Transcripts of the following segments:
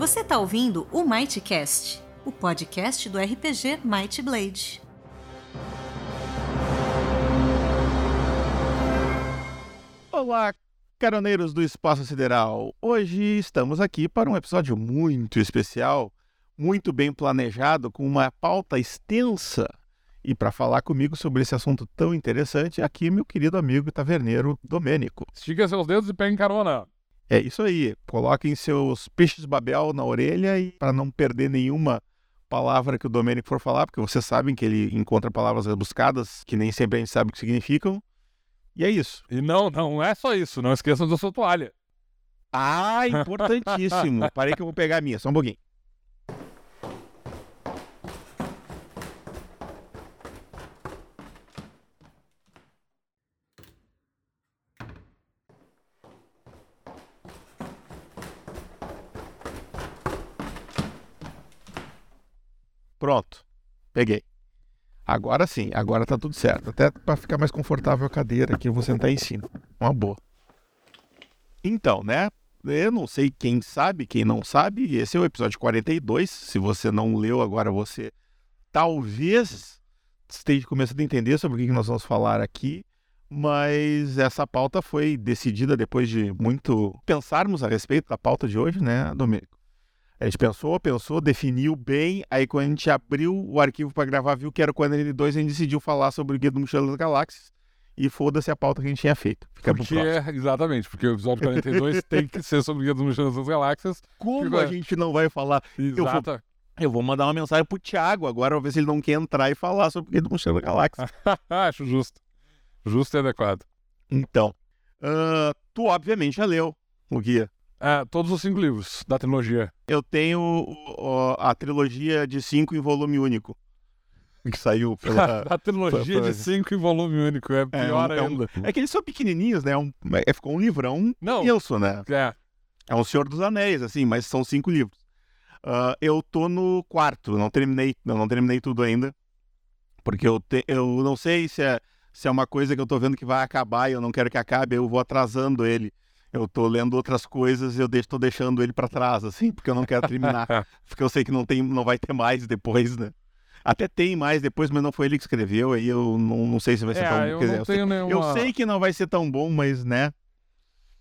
Você está ouvindo o Mightcast, o podcast do RPG Might Blade. Olá, caroneiros do Espaço Sideral. Hoje estamos aqui para um episódio muito especial, muito bem planejado, com uma pauta extensa. E para falar comigo sobre esse assunto tão interessante, aqui meu querido amigo taverneiro Domênico. Estica seus dedos e pegue carona. É isso aí. Coloquem seus peixes babel na orelha e para não perder nenhuma palavra que o Domênico for falar, porque vocês sabem que ele encontra palavras rebuscadas que nem sempre a gente sabe o que significam. E é isso. E não, não é só isso. Não esqueçam da sua toalha. Ah, importantíssimo. Parei que eu vou pegar a minha, só um pouquinho. Pronto, peguei. Agora sim, agora tá tudo certo. Até para ficar mais confortável a cadeira aqui, eu vou sentar em cima. Uma boa. Então, né? Eu não sei quem sabe, quem não sabe. Esse é o episódio 42. Se você não leu agora, você talvez esteja começando a entender sobre o que nós vamos falar aqui. Mas essa pauta foi decidida depois de muito pensarmos a respeito da pauta de hoje, né, Domênico? A gente pensou, pensou, definiu bem. Aí, quando a gente abriu o arquivo para gravar, viu que era o Quadrant 2, a gente decidiu falar sobre o Guia do Mochila das Galáxias. E foda-se a pauta que a gente tinha feito. Fica porque, é, exatamente, porque o episódio 42 tem que ser sobre o Guia do Mochila das Galáxias. Como a gente não vai falar? Exato. Eu vou, eu vou mandar uma mensagem pro Thiago agora, pra ver se ele não quer entrar e falar sobre o Guia do Mochila das Galáxias. Acho justo. Justo e adequado. Então, uh, tu obviamente já leu o guia. É, todos os cinco livros da trilogia. Eu tenho a trilogia de cinco em volume único. Que saiu pela. a trilogia de cinco em volume único. É pior é um, ainda. É, um, é, que eles são pequenininhos, né? Um, é, ficou um livrão Não. imenso, né? É. É um Senhor dos Anéis, assim, mas são cinco livros. Uh, eu tô no quarto, não terminei, não, não terminei tudo ainda. Porque eu, te, eu não sei se é, se é uma coisa que eu tô vendo que vai acabar e eu não quero que acabe, eu vou atrasando ele eu tô lendo outras coisas e eu estou deixando ele para trás, assim, porque eu não quero terminar. porque eu sei que não, tem, não vai ter mais depois, né? Até tem mais depois, mas não foi ele que escreveu, aí eu não, não sei se vai ser é, tão eu bom. Eu, tenho sei, nenhuma... eu sei que não vai ser tão bom, mas, né?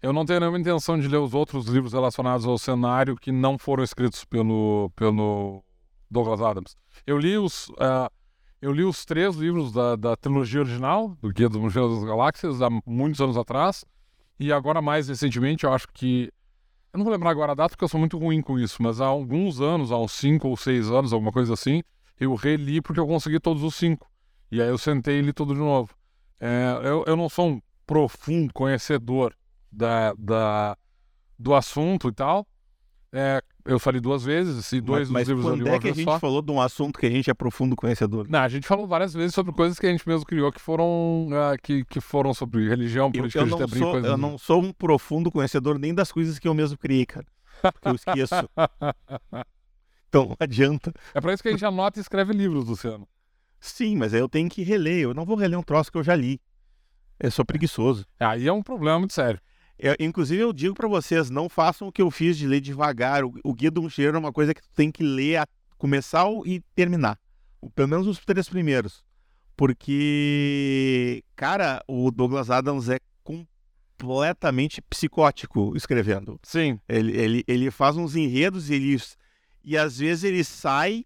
Eu não tenho nenhuma intenção de ler os outros livros relacionados ao cenário que não foram escritos pelo, pelo Douglas Adams. Eu li os, uh, eu li os três livros da, da trilogia original, do Guia dos Mochilas das Galáxias, há muitos anos atrás. E agora, mais recentemente, eu acho que. Eu não vou lembrar agora a data porque eu sou muito ruim com isso, mas há alguns anos, há uns 5 ou 6 anos, alguma coisa assim, eu reli porque eu consegui todos os cinco. E aí eu sentei e li tudo de novo. É, eu, eu não sou um profundo conhecedor da, da, do assunto e tal. É, eu falei duas vezes, e dois mas, dos livros quando é que a gente só. falou de um assunto que a gente é profundo conhecedor? Não, a gente falou várias vezes sobre coisas que a gente mesmo criou que foram, uh, que, que foram sobre religião, política, eu, eu, não sou, eu não sou um profundo conhecedor nem das coisas que eu mesmo criei, cara. Porque eu esqueço. então não adianta. É para isso que a gente anota e escreve livros, Luciano. Sim, mas aí eu tenho que reler. Eu não vou reler um troço que eu já li. Eu sou preguiçoso. Aí é um problema muito sério. Eu, inclusive, eu digo para vocês, não façam o que eu fiz de ler devagar. O, o Guia do Mochileiro é uma coisa que tu tem que ler, a, começar e terminar. Pelo menos os três primeiros. Porque, cara, o Douglas Adams é completamente psicótico escrevendo. Sim. Ele, ele, ele faz uns enredos e ele, e às vezes ele sai.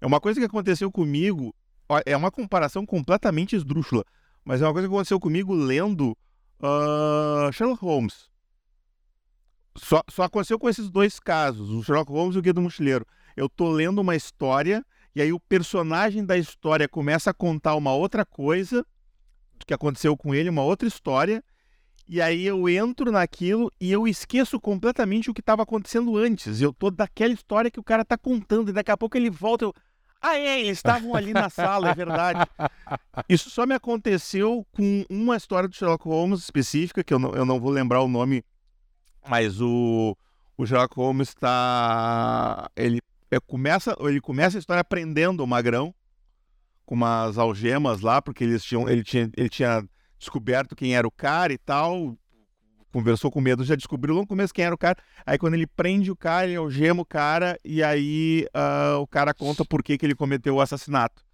É uma coisa que aconteceu comigo, é uma comparação completamente esdrúxula, mas é uma coisa que aconteceu comigo lendo Uh, Sherlock Holmes. Só, só aconteceu com esses dois casos, o Sherlock Holmes e o Guia do Mochileiro. Eu tô lendo uma história e aí o personagem da história começa a contar uma outra coisa que aconteceu com ele, uma outra história, e aí eu entro naquilo e eu esqueço completamente o que estava acontecendo antes. Eu tô daquela história que o cara tá contando e daqui a pouco ele volta, eu, ah, é, eles estavam ali na sala, é verdade. Isso só me aconteceu com uma história do Sherlock Holmes específica, que eu não, eu não vou lembrar o nome, mas o, o Sherlock Holmes está. Ele, é, começa, ele começa a história prendendo o Magrão com umas algemas lá, porque eles tinham, ele, tinha, ele tinha descoberto quem era o cara e tal. Conversou com medo, já descobriu logo no começo quem era o cara. Aí quando ele prende o cara, ele algema o cara, e aí uh, o cara conta por que, que ele cometeu o assassinato.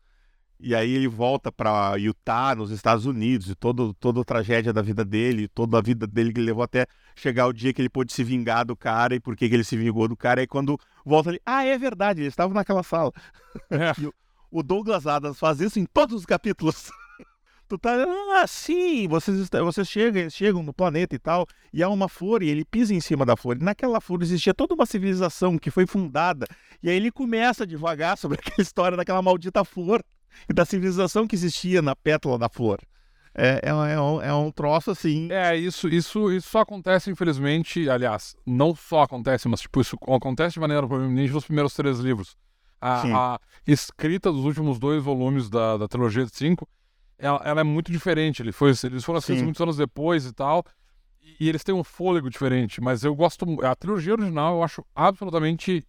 E aí ele volta para Utah, nos Estados Unidos, e todo, toda a tragédia da vida dele, toda a vida dele que ele levou até chegar o dia que ele pôde se vingar do cara e por que, que ele se vingou do cara. E quando volta ali, ah, é verdade, eles estavam naquela sala. É. o Douglas Adams faz isso em todos os capítulos. tu tá, ah, sim, vocês, vocês chegam, chegam no planeta e tal, e há uma flor, e ele pisa em cima da flor. E naquela flor existia toda uma civilização que foi fundada. E aí ele começa devagar sobre aquela história daquela maldita flor e da civilização que existia na pétala da flor. É, é, é, um, é um troço assim. É, isso, isso, isso só acontece, infelizmente. Aliás, não só acontece, mas tipo, isso acontece de maneira proeminente nos primeiros três livros. A, a, escrita dos últimos dois volumes da, da trilogia de cinco, ela, ela, é muito diferente. Ele foi, eles foram escritos muitos anos depois e tal. E, e eles têm um fôlego diferente. Mas eu gosto. A trilogia original eu acho absolutamente.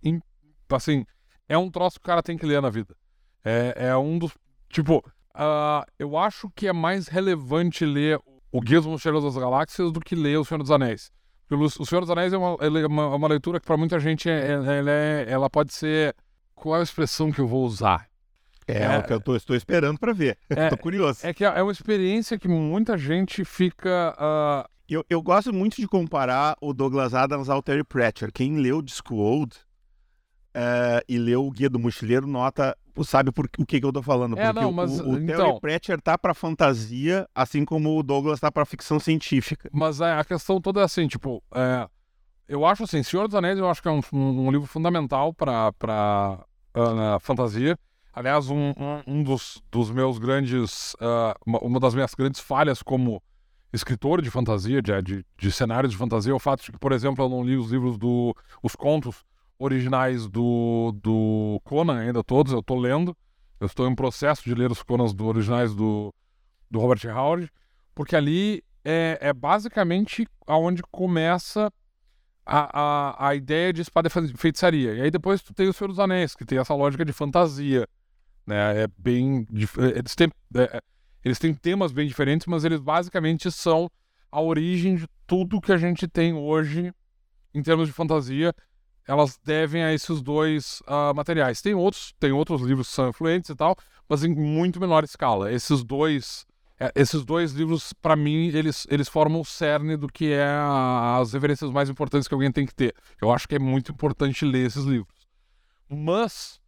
Assim, é um troço que o cara tem que ler na vida. É, é um dos. Tipo, uh, eu acho que é mais relevante ler o Guia dos Mochileiros das Galáxias do que ler O Senhor dos Anéis. Pelo, o Senhor dos Anéis é uma, é uma, é uma leitura que, para muita gente, é, ela, é, ela pode ser. Qual é a expressão que eu vou usar? É, é, o que eu tô, estou esperando para ver. É, tô curioso. É que é uma experiência que muita gente fica. Uh... Eu, eu gosto muito de comparar o Douglas Adams ao Terry Pratchett. Quem leu Discworld uh, e leu o Guia do Mochileiro nota sabe por, o que, que eu tô falando. É, não, mas, o, o então... Terry Pratchett tá pra fantasia, assim como o Douglas tá pra ficção científica. Mas é, a questão toda é assim, tipo, é, eu acho assim, Senhor dos Anéis eu acho que é um, um, livro fundamental pra uh, fantasia. Aliás, um, um, dos, dos, meus grandes, uh, uma, uma, das minhas grandes falhas como escritor de fantasia, de, de, de cenários de fantasia, é o fato de que, por exemplo, eu não li os livros do, os contos originais do, do Conan, ainda todos, eu estou lendo. Eu estou em processo de ler os Conans do, originais do, do Robert Howard, porque ali é, é basicamente aonde começa a, a, a ideia de espada e feitiçaria. E aí depois tu tem o Senhor dos Anéis, que tem essa lógica de fantasia. Né? É bem. Eles têm, é, eles têm temas bem diferentes, mas eles basicamente são a origem de tudo que a gente tem hoje em termos de fantasia elas devem a esses dois uh, materiais. Tem outros, tem outros livros que são influentes e tal, mas em muito menor escala. Esses dois, é, esses dois livros, para mim, eles, eles formam o cerne do que é a, as referências mais importantes que alguém tem que ter. Eu acho que é muito importante ler esses livros. Mas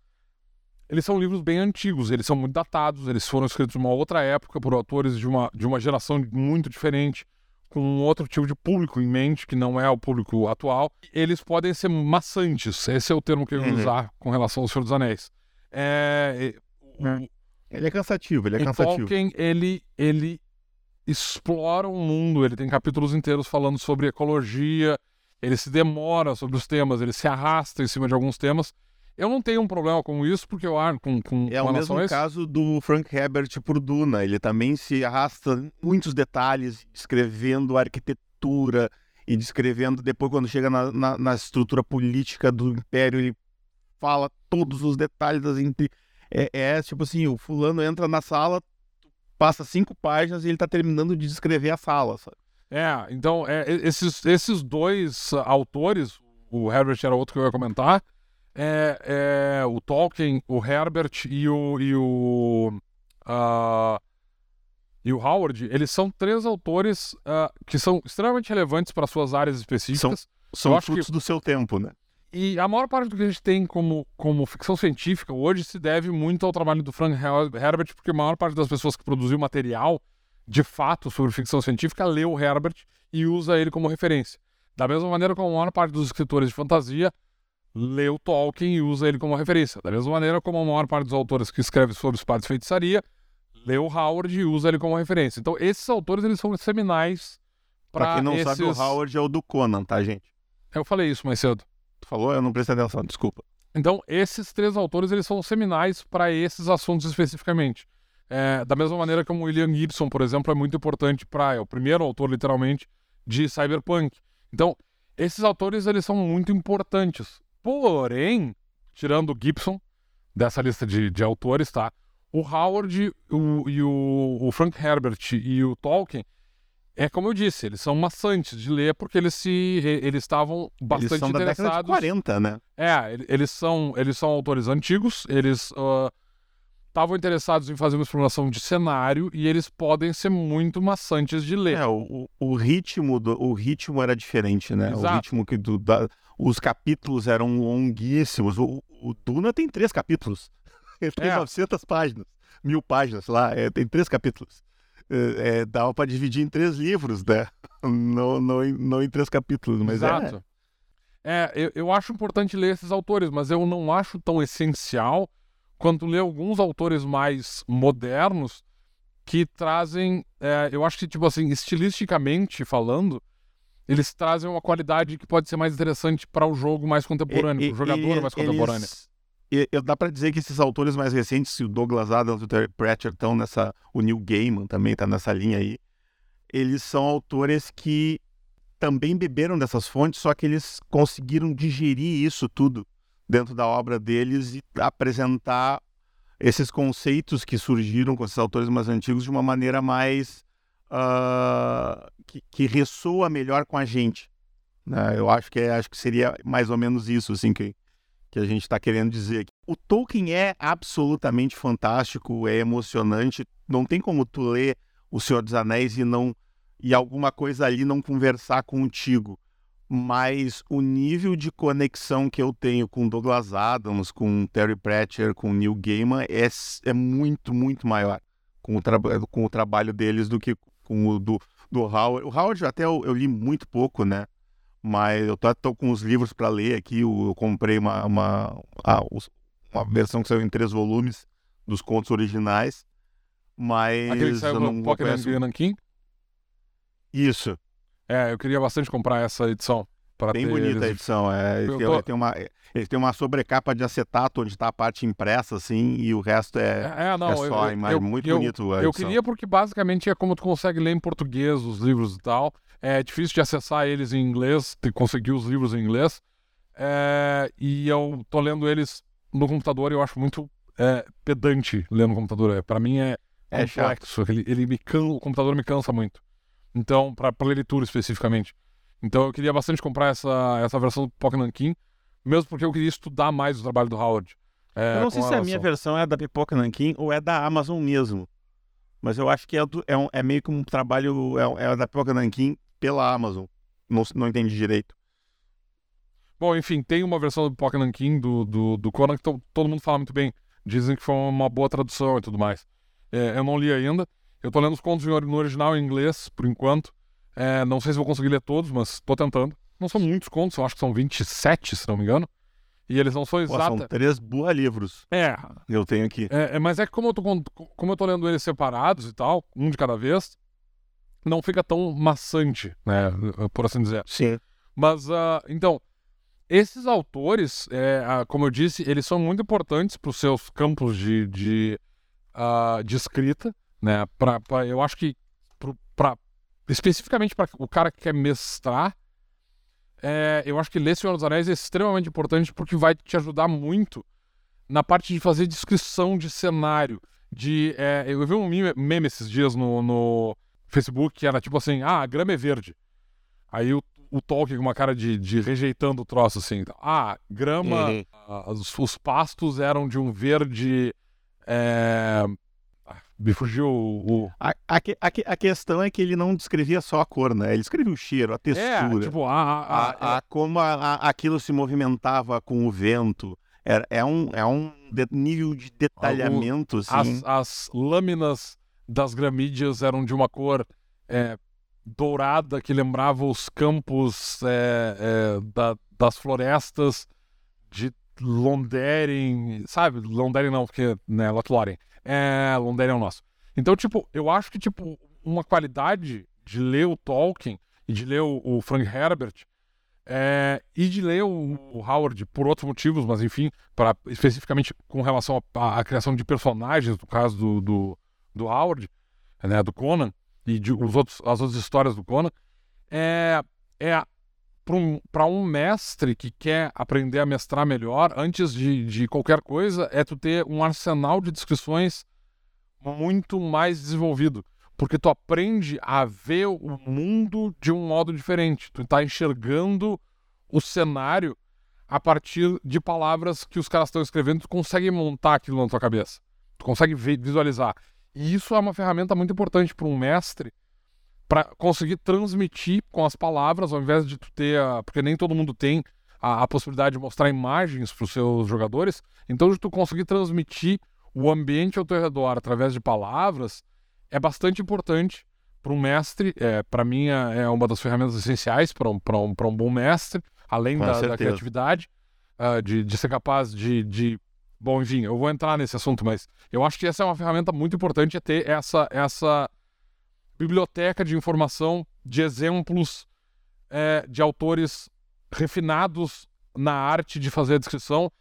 eles são livros bem antigos, eles são muito datados, eles foram escritos numa outra época por autores de uma, de uma geração muito diferente com um outro tipo de público em mente, que não é o público atual, eles podem ser maçantes. Esse é o termo que eu ia uhum. usar com relação ao Senhor dos Anéis. É, o, é. ele é cansativo, ele é cansativo. Tolkien, ele, ele explora o mundo, ele tem capítulos inteiros falando sobre ecologia, ele se demora sobre os temas, ele se arrasta em cima de alguns temas, eu não tenho um problema com isso, porque eu acho com, com É com o mesmo caso do Frank Herbert por Duna. Ele também se arrasta muitos detalhes, descrevendo a arquitetura e descrevendo depois quando chega na, na, na estrutura política do Império, ele fala todos os detalhes das entre é, é, tipo assim, o fulano entra na sala, passa cinco páginas e ele está terminando de descrever a sala, sabe? É, então é, esses, esses dois autores, o Herbert era outro que eu ia comentar, é, é o Tolkien, o Herbert e o, e o, uh, e o Howard, eles são três autores uh, que são extremamente relevantes para suas áreas específicas. São, são frutos que... do seu tempo, né? E a maior parte do que a gente tem como, como ficção científica hoje se deve muito ao trabalho do Frank Herbert, porque a maior parte das pessoas que produziu material de fato sobre ficção científica leu o Herbert e usa ele como referência. Da mesma maneira como a maior parte dos escritores de fantasia lê o Tolkien e usa ele como referência. Da mesma maneira como a maior parte dos autores que escreve sobre espadas e feitiçaria lê o Howard e usa ele como referência. Então, esses autores eles são seminais para quem não esses... sabe, o Howard é o do Conan, tá, gente? Eu falei isso mais cedo. Tu falou? Eu não prestei atenção, desculpa. Então, esses três autores eles são seminais para esses assuntos especificamente. É, da mesma maneira como o William Gibson, por exemplo, é muito importante para é o primeiro autor literalmente de cyberpunk. Então, esses autores eles são muito importantes. Porém, tirando o Gibson dessa lista de, de autores, tá? O Howard o, e o, o Frank Herbert e o Tolkien, é como eu disse, eles são maçantes de ler porque eles se eles estavam bastante Eles são da década de interessados. 40, né? É, ele- eles são eles são autores antigos, eles ah, estavam interessados em fazer uma exploração de cenário e eles podem ser muito maçantes de ler. É, o, o, o ritmo do, o ritmo era diferente, né? O Exato. ritmo que do, da- os capítulos eram longuíssimos. O, o Duna tem três capítulos. Ele tem É. 900 páginas, mil páginas, sei lá, é, tem três capítulos. É, é, dava para dividir em três livros, né? Não, não, em, não em três capítulos, mas é- Exato. É, eu, eu acho importante ler esses autores, mas eu não acho tão essencial quanto ler alguns autores mais modernos que trazem, é, eu acho que, tipo assim, estilisticamente falando, eles trazem uma qualidade que pode ser mais interessante para o jogo mais contemporâneo, E- para o jogador e- mais contemporâneo. eles- e- e dá pra dizer que esses autores mais recentes, o Douglas Adams e o Terry Pratchett estão nessa, o Neil Gaiman também tá nessa linha aí. Eles são autores que também beberam dessas fontes, só que eles conseguiram digerir isso tudo dentro da obra deles e apresentar esses conceitos que surgiram com esses autores mais antigos de uma maneira mais ah, que, que ressoa melhor com a gente. né? Eu acho que é- acho que seria mais ou menos isso assim que que a gente está querendo dizer. O Tolkien é absolutamente fantástico, é emocionante. Não tem como tu ler O Senhor dos Anéis e não e alguma coisa ali não conversar contigo. Mas o nível de conexão que eu tenho com Douglas Adams, com Terry Pratchett, com Neil Gaiman é, é muito, muito maior com o, com o trabalho deles do que com o do, do Howard. O Howard até eu, eu li muito pouco, né? Mas eu tô, tô com os livros para ler aqui. Eu, eu comprei uma, uma, uma versão que saiu em três volumes dos contos originais. Mas Aquele que saiu no Pocket conheço... Nankin. Isso, É, eu queria bastante comprar essa edição. Bem bonita a eles- edição. É, ele, tô- tem uma, ele tem uma sobrecapa de acetato onde está a parte impressa, assim, e o resto é, É, é, não, é só eu- a imagem. eu- muito eu- bonito a Eu queria porque basicamente é como tu consegue ler em português os livros e tal. É difícil de acessar eles em inglês, de conseguir os livros em inglês. É, e eu tô lendo eles no computador e eu acho muito é, pedante ler no computador. É, para mim é É complexo. Ele, ele me can... O computador me cansa muito. Então, para leitura especificamente. Então eu queria bastante comprar essa, essa versão do Pocket Nankin, mesmo porque eu queria estudar mais o trabalho do Howard. É, Eu não sei se a minha relação- versão é da Pipoca Nankin ou é da Amazon mesmo. Mas eu acho que é, do- é, um- é meio que um trabalho. É, é da Pipoca Nankin pela Amazon. Não, não entendi direito. Bom, enfim, tem uma versão do Pocket Nankin do, do, do Conan que to- todo mundo fala muito bem. Dizem que foi uma boa tradução e tudo mais. É, eu não li ainda. Eu tô lendo os contos no original em inglês, por enquanto. É, não sei se vou conseguir ler todos, mas tô tentando. Não são muitos contos, eu acho que são 27, se não me engano. E eles não são Pô, são exatos. três boa livros É, eu tenho aqui. é, é, mas é que como eu, tô, como eu tô lendo eles separados e tal, um de cada vez, não fica tão maçante, né? Por assim dizer. Sim. Mas, ah, então, esses autores, é, ah, como eu disse, eles são muito importantes para os seus campos de, de, ah, de escrita, né? Pra, pra- eu acho que, especificamente para o cara que quer mestrar, é, eu acho que ler Senhor dos Anéis é extremamente importante porque vai te ajudar muito na parte de fazer descrição de cenário. De, é, eu vi um meme, esses dias no, no Facebook que era tipo assim: ah, a grama é verde. Aí o, o Tolkien com uma cara de, de rejeitando o troço assim. Ah, grama. Uhum. ah, os, os pastos eram de um verde. É... Me fugiu o. A, a, a, que- a questão é que ele não descrevia só a cor, né? Ele escrevia o cheiro, a É, textura. tipo, a, a, a- como aquilo se movimentava com o vento. É, é um, é um de- nível de detalhamento, assim. as, as lâminas das gramídeas eram de uma cor é, dourada que lembrava os campos é, é, da- das florestas de Londeren, sabe? Londeren não, porque, né, Lothlórien. É, Londeren é o nosso. Então, tipo, eu acho que, tipo, uma qualidade de ler o Tolkien e de ler o, o Frank Herbert é, e de ler o, o Howard por outros motivos, mas enfim, para especificamente com relação à à criação de personagens, no caso do, do, do Howard, né, do Conan, e de os outros, as outras histórias do Conan, é, é para um, um mestre que quer aprender a mestrar melhor, antes de, de qualquer coisa, é tu ter um arsenal de descrições muito mais desenvolvido. porque tu aprende a ver o mundo de um modo diferente. Tu está enxergando o cenário a partir de palavras que os caras estão escrevendo, tu consegue montar aquilo na tua cabeça. Tu consegue visualizar. E isso é uma ferramenta muito importante para um mestre para conseguir transmitir com as palavras, ao invés de tu ter, a, porque nem todo mundo tem a, a possibilidade de mostrar imagens para os seus jogadores, então de tu conseguir transmitir o ambiente ao teu redor através de palavras é bastante importante para um mestre. É, para mim é, é uma das ferramentas essenciais para um, um, um bom mestre, além da, da, criatividade, uh, de, de ser capaz de, de Bom, enfim, eu vou entrar nesse assunto, mas eu acho que essa é uma ferramenta muito importante, é ter essa, essa biblioteca de informação, de exemplos é, de autores refinados na arte de fazer a descrição,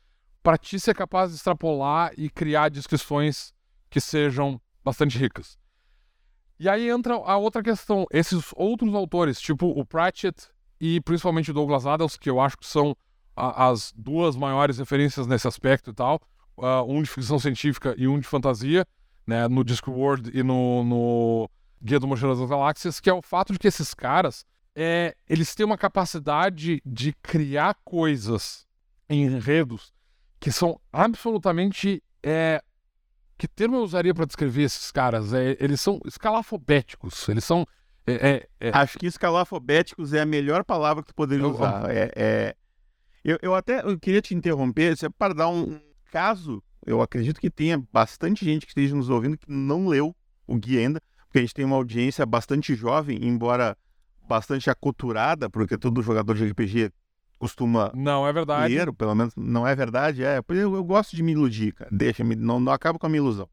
para ti ser capaz de extrapolar e criar descrições que sejam bastante ricas. E aí entra a outra questão, esses outros autores, tipo o Pratchett e principalmente o Douglas Adams, que eu acho que são a, as duas maiores referências nesse aspecto e tal, uh, um de ficção científica e um de fantasia, né, no Discworld e no, no Guia do Mochileiro das Galáxias, que é o fato de que esses caras, é, eles têm uma capacidade de criar coisas em enredos que são absolutamente é, que termo eu usaria para descrever esses caras? É, eles são escalafobéticos. Eles são. É, é, é, Acho que escalafobéticos é a melhor palavra que tu poderia usar. É, é, eu, eu até eu queria te interromper é para dar um caso. Eu acredito que tenha bastante gente que esteja nos ouvindo que não leu o guia ainda, porque a gente tem uma audiência bastante jovem, embora bastante aculturada, porque todo jogador de RPG costuma não é verdade. ler, pelo menos não é verdade é eu, eu gosto de me iludir cara. Deixa me não, não acaba com a minha ilusão.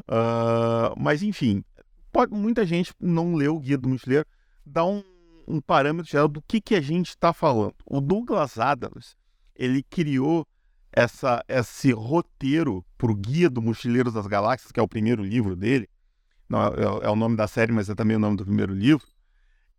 Uh, mas enfim pode, muita gente não leu o guia do mochileiro dá um um parâmetro geral do que, que a gente está falando. O Douglas Adams, ele criou essa, esse roteiro para o Guia do Mochileiro das Galáxias, que é o primeiro livro dele, não é, é, o nome da série, mas é também o nome do primeiro livro.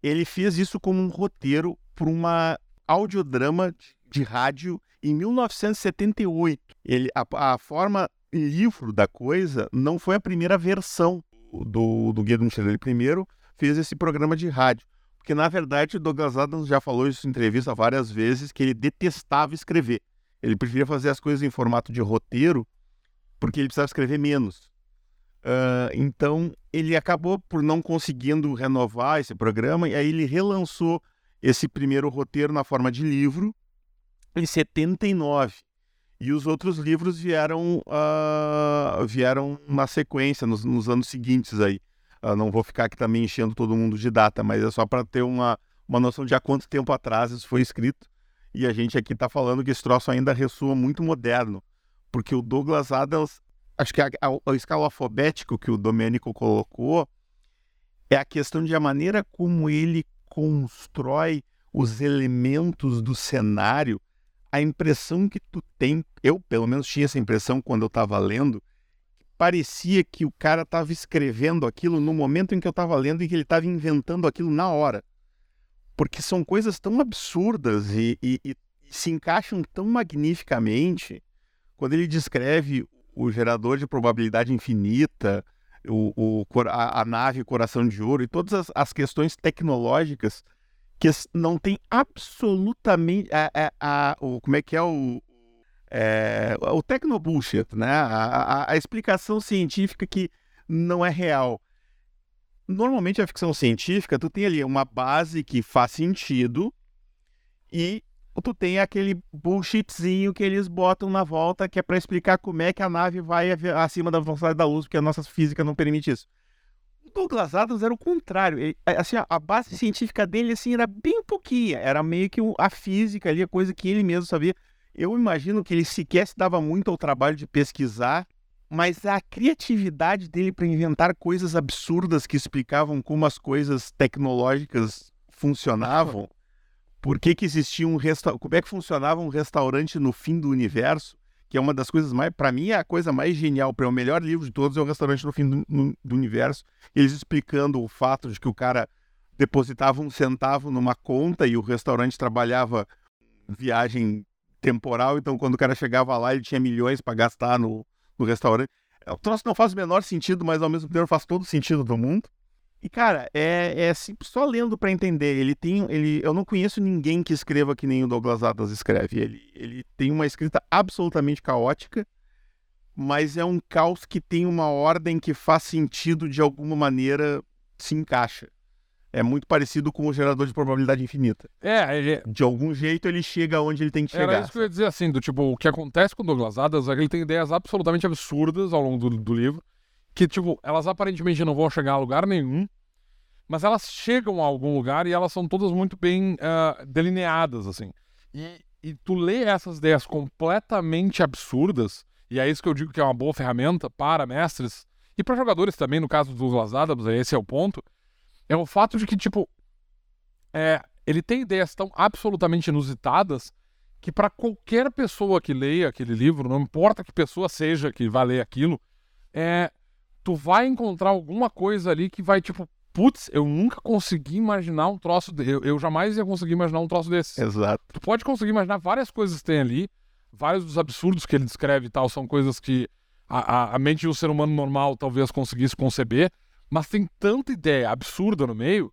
Ele fez isso como um roteiro para uma audiodrama de, de, rádio em 1978. Ele, a, a forma livro da coisa não foi a primeira versão do, do Guia do Mochileiro. Ele primeiro fez esse programa de rádio. Porque, na verdade, o Douglas Adams já falou isso em entrevista várias vezes, que ele detestava escrever. Ele preferia fazer as coisas em formato de roteiro, porque ele precisava escrever menos. Uh, então, ele acabou por não conseguindo renovar esse programa, e aí ele relançou esse primeiro roteiro na forma de livro em 79. E os outros livros vieram, uh, vieram na sequência, nos, nos anos seguintes aí. Eu não vou ficar aqui também enchendo todo mundo de data, mas é só para ter uma, uma noção de há quanto tempo atrás isso foi escrito. E a gente aqui está falando que esse troço ainda ressoa muito moderno, porque o Douglas Adams, acho que a, a, o escala alfabético que o Domênico colocou é a questão de a maneira como ele constrói os elementos do cenário, a impressão que tu tem, eu pelo menos tinha essa impressão quando eu estava lendo, parecia que o cara estava escrevendo aquilo no momento em que eu estava lendo e que ele estava inventando aquilo na hora. Porque são coisas tão absurdas e, e, e, se encaixam tão magnificamente. Quando ele descreve o gerador de probabilidade infinita, o, o a, a, nave Coração de Ouro e todas as, as questões tecnológicas que não tem absolutamente a, a, a, o, como é que é o, é, o tecnobullshit, né? A, a, explicação científica que não é real. Normalmente a ficção científica, tu tem ali uma base que faz sentido e tu tem aquele bullshitzinho que eles botam na volta que é para explicar como é que a nave vai acima da velocidade da luz, porque a nossa física não permite isso. O Douglas Adams era o contrário. Ele, assim, a base científica dele assim era bem pouquinha, era meio que a física ali, a coisa que ele mesmo sabia. Eu imagino que ele sequer se dava muito ao trabalho de pesquisar, mas a criatividade dele para inventar coisas absurdas que explicavam como as coisas tecnológicas funcionavam, por que, que existia um restaurante, como é que funcionava um restaurante no fim do universo, que é uma das coisas mais, para mim é a coisa mais genial, para o melhor livro de todos é o restaurante no fim do, no, do universo, eles explicando o fato de que o cara depositava um centavo numa conta e o restaurante trabalhava viagem temporal, então quando o cara chegava lá, ele tinha milhões para gastar no, no restaurante. É, o troço não faz o menor sentido, mas ao mesmo tempo faz todo o sentido do mundo. E, cara, é, é assim, só lendo para entender. Ele tem. Ele, eu não conheço ninguém que escreva que nem o Douglas Adams escreve. Ele, ele tem uma escrita absolutamente caótica, mas é um caos que tem uma ordem que faz sentido de alguma maneira se encaixa. É muito parecido com o gerador de probabilidade infinita. É, ele, De algum jeito ele chega onde ele tem que era chegar. isso que eu ia dizer assim, do tipo, o que acontece com o Douglas Adams é que ele tem ideias absolutamente absurdas ao longo do, do livro, que, tipo, elas aparentemente não vão chegar a lugar nenhum, mas elas chegam a algum lugar e elas são todas muito bem ah, delineadas, assim. E, e tu lê essas ideias completamente absurdas, e é isso que eu digo que é uma boa ferramenta para mestres, e para jogadores também, no caso do Douglas Adams, esse é o ponto, é o fato de que, tipo, é, ele tem ideias tão absolutamente inusitadas que para qualquer pessoa que leia aquele livro, não importa que pessoa seja que vai ler aquilo, é, tu vai encontrar alguma coisa ali que vai, tipo, putz, eu nunca consegui imaginar um troço, de... eu, eu jamais ia conseguir imaginar um troço desse. Exato. Tu pode conseguir imaginar várias coisas que tem ali, vários dos absurdos que ele descreve e tal, são coisas que a, a, a mente de um ser humano normal talvez conseguisse conceber, mas tem tanta ideia absurda no meio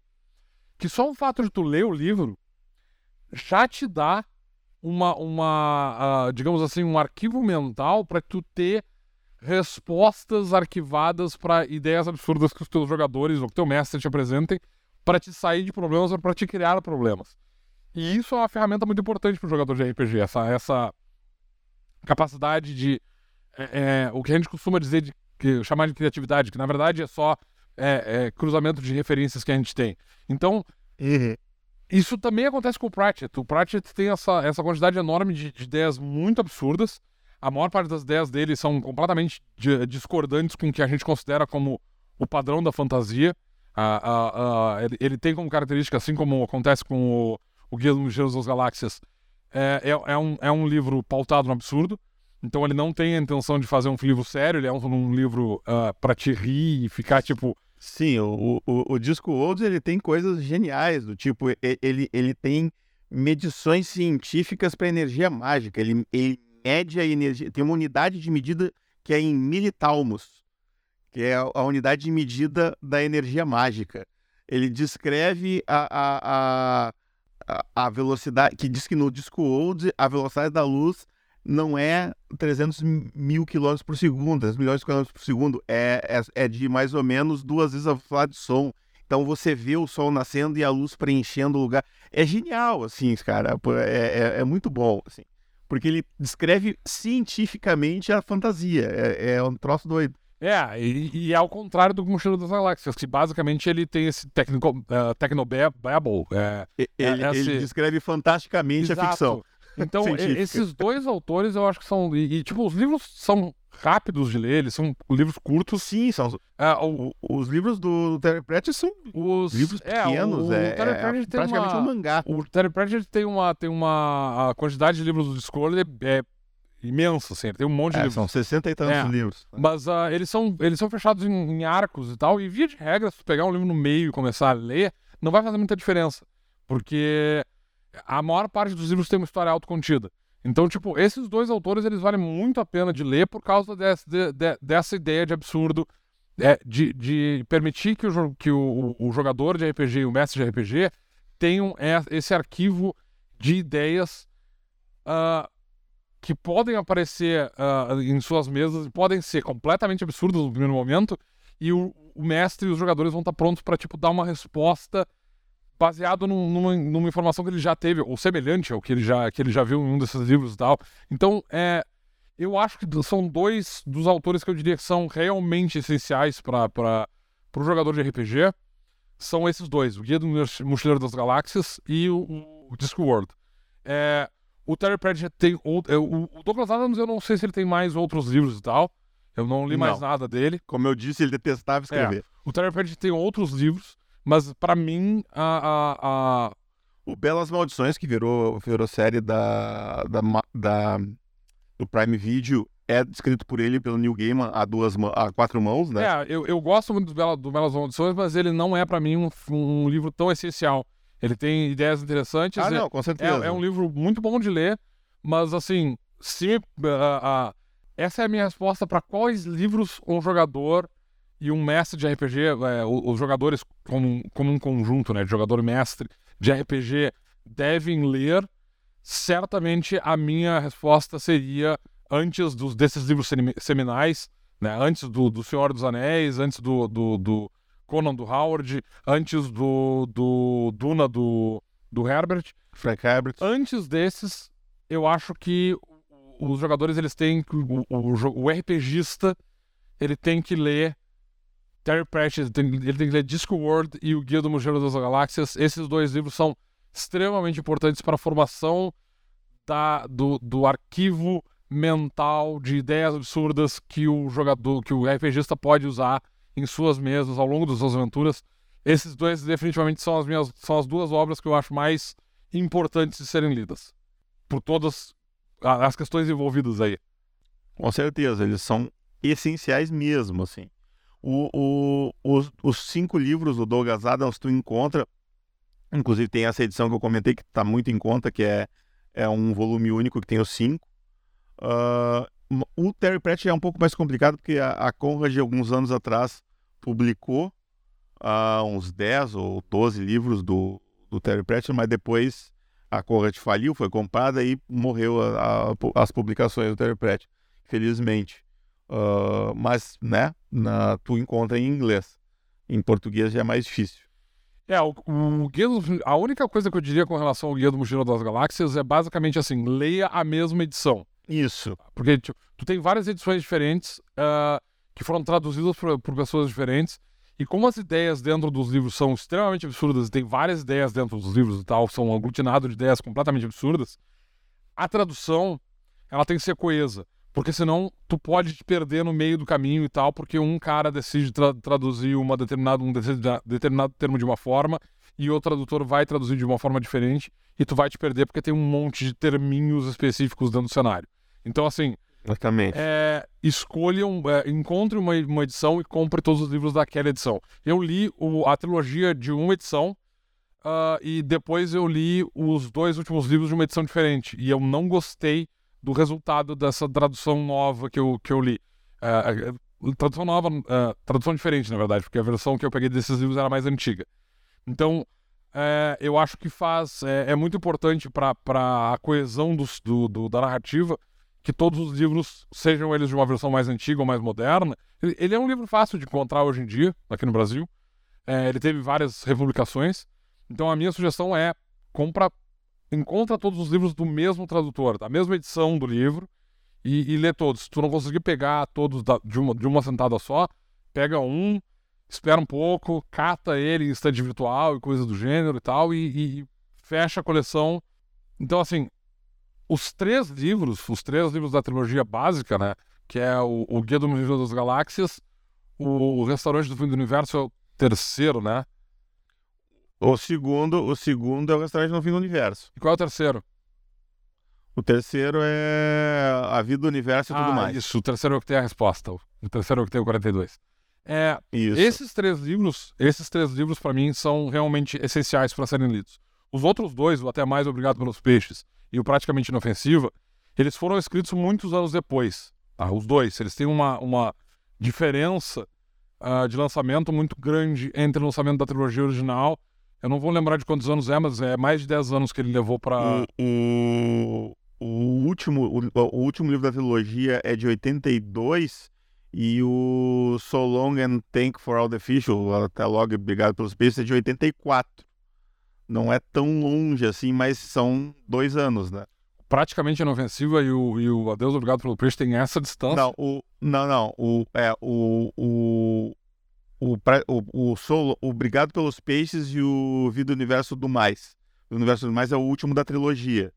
que só o fato de tu ler o livro já te dá uma, uma ah, digamos assim, um arquivo mental para tu ter respostas arquivadas para ideias absurdas que os teus jogadores ou que teu mestre te apresentem para te sair de problemas ou para te criar problemas. E isso é uma ferramenta muito importante para o jogador de RPG, essa, essa capacidade de. é, é, o que a gente costuma dizer de que, chamar de criatividade, que na verdade é só é, é, cruzamento de referências que a gente tem. Então, isso também acontece com o Pratchett. O Pratchett tem essa, essa quantidade enorme de, de ideias muito absurdas. A maior parte das ideias dele são completamente di- discordantes com o que a gente considera como o padrão da fantasia. Ele, ele tem como característica, assim como acontece com o, o Guia dos Mochileiros das Galáxias, é, é, é um, é um livro pautado no absurdo. Então ele não tem a intenção de fazer um livro sério, ele é um, um livro ah, pra te rir e ficar tipo. Sim, o, o, o Disco Olds ele tem coisas geniais, do tipo, ele, ele tem medições científicas para energia mágica. Ele, ele mede a energia, tem uma unidade de medida que é em militalmos, que é a, unidade de medida da energia mágica. Ele descreve a, a, a, a- velocidade, que diz que no Disco Old a velocidade da luz não é 300 mil quilômetros por segundo, 300 milhões de quilômetros por segundo, é, é, é de mais ou menos duas vezes a velocidade do som. Então você vê o sol nascendo e a luz preenchendo o lugar. É genial, assim, cara. É, é, é muito bom, assim. Porque ele descreve cientificamente a fantasia. É, é um troço doido. É, e, e é ao contrário do Mochileiro das Galáxias, que basicamente ele tem esse técnico, uh, Technobabble. É, E- Ele, esse- ele descreve fantasticamente a exato. ficção. Então, esses dois autores eu acho que são. E, e, tipo, os livros são rápidos de ler, eles são livros curtos. Sim, são É, o- o- os livros do Terry Pratchett são os livros é, pequenos, o, é, o é tem praticamente uma, um mangá. O Terry Pratchett tem uma, tem uma a quantidade de livros de escolha é, é imensa, assim, tem um monte de É, livros. são 60 e tantos livros. Mas ah, eles, são, eles são fechados em, em arcos e tal, e via de regra, se tu pegar um livro no meio e começar a ler, não vai fazer muita diferença. Porque a maior parte dos livros tem uma história autocontida. Então, tipo, esses dois autores, eles valem muito a pena de ler por causa desse- de- de- dessa ideia de absurdo, é, de, de permitir que, o, que o, o- jogador de RPG e o mestre de RPG tenham é, esse arquivo de ideias ah, que podem aparecer ah, em suas mesas podem ser completamente absurdas no primeiro momento, e o, o mestre e os jogadores vão estar prontos para tipo, dar uma resposta baseado num- numa, numa informação que ele já teve, ou semelhante ao que ele já, que ele já viu em um desses livros e tal. Então, é, eu acho que são dois dos autores que eu diria que são realmente essenciais para o jogador de RPG. São esses dois, o Guia do Mochileiro das Galáxias e o, o Discworld. É, o Terry Pratchett tem outro, o, o Douglas Adams eu não sei se ele tem mais outros livros e tal. Eu não li mais Não. nada dele. Como eu disse, ele detestava escrever. O Terry Pratchett tem outros livros, mas pra mim a, a, a- O Belas Maldições, que virou, virou série da, da, da- do Prime Video, é escrito por ele, pelo Neil Gaiman, a, duas, a quatro mãos, né? É, eu, eu gosto muito do, Bela, do Belas Maldições, mas ele não é pra mim um, um livro tão essencial. Ele tem ideias interessantes. ah, é- não, com é, certeza. é um livro muito bom de ler, mas assim, se ah, ah, essa é a minha resposta pra quais livros um jogador e um mestre de RPG, é, os jogadores como, como um conjunto, né, de jogador mestre de RPG devem ler, certamente a minha resposta seria antes dos, desses livros seminais, né, antes do, do Senhor dos Anéis, antes do, do, do Conan do Howard, antes do, do Duna do, do Herbert. Frank Herbert. Antes desses, eu acho que os jogadores eles têm o, o, o RPGista ele tem que ler Terry Pratchett, ele tem, que ler Discworld e o Guia do Mochileiro das Galáxias. Esses dois livros são extremamente importantes para a formação da, do, do arquivo mental de ideias absurdas que o jogador, que o RPGista pode usar em suas mesas ao longo das suas aventuras. Esses dois definitivamente são as minhas são as duas obras que eu acho mais importantes de serem lidas por todas as questões envolvidas aí. Com certeza, eles são essenciais mesmo, assim. O, o, os, os, cinco livros do Douglas Adams tu encontra, inclusive tem essa edição que eu comentei que está muito em conta, que é, é um volume único que tem os cinco. Uh, o Terry Pratchett é um pouco mais complicado porque a, a Conrad, alguns anos atrás, publicou uh, uns 10 ou 12 livros do, do Terry Pratchett, mas depois a Conrad faliu, foi comprada e morreu a, a, as publicações do Terry Pratchett, felizmente. Uh, mas, né, na, tu encontra em inglês. Em português já é mais difícil. É, o, o guia do, a única coisa que eu diria com relação ao Guia do Mochila das Galáxias é basicamente assim, leia a mesma edição. Isso. Porque tipo, tu tem várias edições diferentes uh, que foram traduzidas por, por, pessoas diferentes. E como as ideias dentro dos livros são extremamente absurdas, e tem várias ideias dentro dos livros e tal, são um aglutinado de ideias completamente absurdas, a tradução ela tem que ser coesa. Porque senão tu pode te perder no meio do caminho e tal, porque um cara decide tra traduzir uma determinado, um determinado termo de uma forma e o tradutor vai traduzir de uma forma diferente e tu vai te perder porque tem um monte de terminhos específicos dentro do cenário. Então, assim. Exatamente. É, escolham, é, encontre uma, uma edição e compre todos os livros daquela edição. Eu li o, a trilogia de uma edição uh, e depois eu li os dois últimos livros de uma edição diferente. E eu não gostei do resultado dessa tradução nova que eu, que eu li. Uh, tradução nova, uh, tradução diferente, na verdade, porque a versão que eu peguei desses livros era mais antiga. Então, é, eu acho que faz. É, é muito importante para a coesão do, do, do, da narrativa que todos os livros, sejam eles de uma versão mais antiga ou mais moderna. Ele, ele é um livro fácil de encontrar hoje em dia, aqui no Brasil. É, ele teve várias republicações. Então a minha sugestão é compra, encontra todos os livros do mesmo tradutor, da mesma edição do livro, e, e lê todos. Se tu não conseguir pegar todos da, de, uma, de uma sentada só, pega um, espera um pouco, cata ele em estande virtual e coisa do gênero e tal, e, e fecha a coleção. Então, assim, os três livros, os três livros da trilogia básica, né? Que é o, o Guia do Museu das Galáxias, o, o Restaurante do Fim do Universo é o terceiro, né? O segundo, o segundo é o Restaurante no Fim do Universo. E qual é o terceiro? O terceiro é A Vida do Universo e tudo ah, mais. Isso, o terceiro é o que tem a resposta. O terceiro é o que tem o 42. É, isso. Esses três livros, esses três livros para mim são realmente essenciais para serem lidos. Os outros dois, o Até Mais Obrigado pelos Peixes e o Praticamente Inofensiva, eles foram escritos muitos anos depois. Tá? Os dois, eles têm uma, uma diferença uh, de lançamento muito grande entre o lançamento da trilogia original. Eu não vou lembrar de quantos anos é, mas é mais de 10 anos que ele levou para. O, o, o, último, o, o, último livro da trilogia é de 82 e o So Long and Thank for All the Fish, até logo, obrigado pelos peixes, é de 84 não é tão longe assim, mas são dois anos, né? Praticamente inofensiva e o, e o Adeus Obrigado pelo Peixe tem essa distância? Não, o, não, não. O, é, o, o, o, o, o solo, Obrigado pelos Peixes e o Vida do Universo do Mais. O Universo do Mais é o último da trilogia.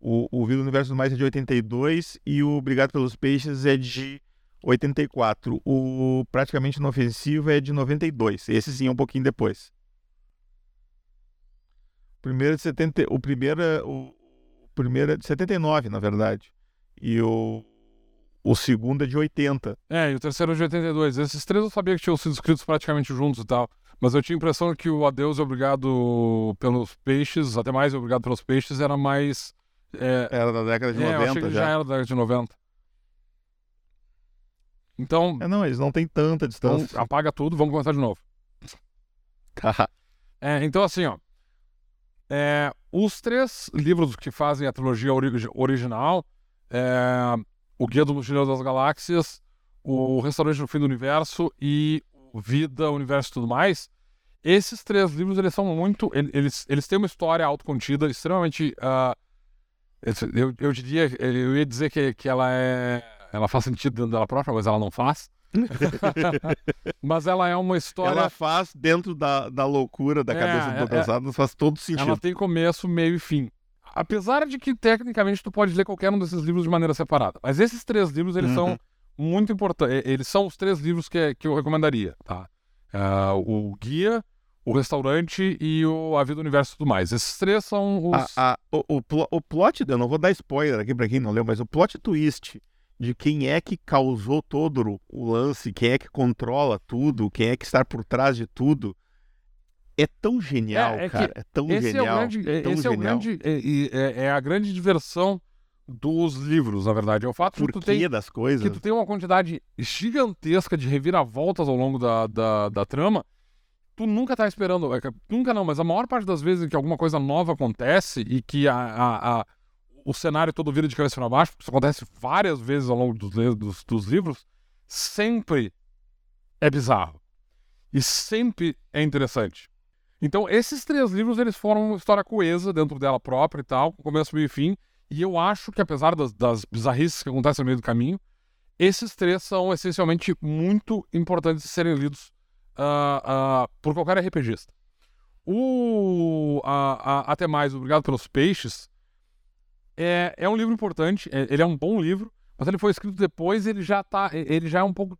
O, o Vida do Universo do Mais é de 82 e o Obrigado pelos Peixes é de 84. O Praticamente Inofensivo é de 92. Esse sim é um pouquinho depois primeiro de 70, o primeiro o, o primeiro é de 79, na verdade. E o, o segundo é de 80. É, e o terceiro é de 82. Esses três eu sabia que tinham sido escritos praticamente juntos e tal. Mas eu tinha a impressão que o Adeus Obrigado pelos Peixes, até mais Obrigado pelos Peixes, era mais. É... Era da década de é, 90 eu achei que já. já era da década de 90. Então, É, não, eles não têm tanta então distância. apaga tudo, vamos começar de novo. Tá. É, então, assim, ó. é, os três livros que fazem a trilogia ori- original, é, O Guia do Mochileiro das Galáxias, O Restaurante no Fim do Universo e Vida, Universo e tudo mais, esses três livros, eles são muito... ele- Eles, eles têm uma história autocontida, extremamente... esse- eu, eu diria... Eu ia dizer que, que ela é... Ela faz sentido dentro dela própria, mas ela não faz. mas ela é uma história... Ela faz dentro da, da loucura da É, cabeça é, do Douglas Adams, faz todo sentido. Ela tem começo, meio e fim. Apesar de que, tecnicamente, tu pode ler qualquer um desses livros de maneira separada. Mas esses três livros, eles Uhum. são muito importantes. Eles são os três livros que, que eu recomendaria, tá? Ah, o Guia, o Restaurante e o A Vida, o Universo e tudo mais. Esses três são os... A- a- o, o, o plot, eu não vou dar spoiler aqui pra quem não leu, mas o plot twist de quem é que causou todo o lance, quem é que controla tudo, quem é que está por trás de tudo, é tão genial, É, é cara. É tão esse é o genial. grande... é- tão Esse é o genial. grande... É, é- é a grande diversão dos livros, na verdade. É o fato de que tu tem... das coisas. que tu tem uma quantidade gigantesca de reviravoltas ao longo da, da, da trama, tu nunca tá esperando. é Nunca não, mas a maior parte das vezes em que alguma coisa nova acontece e que a, a- a- o cenário todo vira de cabeça para baixo, isso acontece várias vezes ao longo dos, dos, dos livros, sempre é bizarro. E sempre é interessante. Então, esses três livros, eles foram uma história coesa dentro dela própria e tal, com começo, meio e fim. E eu acho que, apesar das, das bizarrices que acontecem no meio do caminho, esses três são essencialmente muito importantes de serem lidos ah, ah, por qualquer RPGista. O a- Até Mais, Obrigado pelos Peixes, é, é um livro importante, é- ele é um bom livro, mas ele foi escrito depois ele já, tá, ele já é um pouco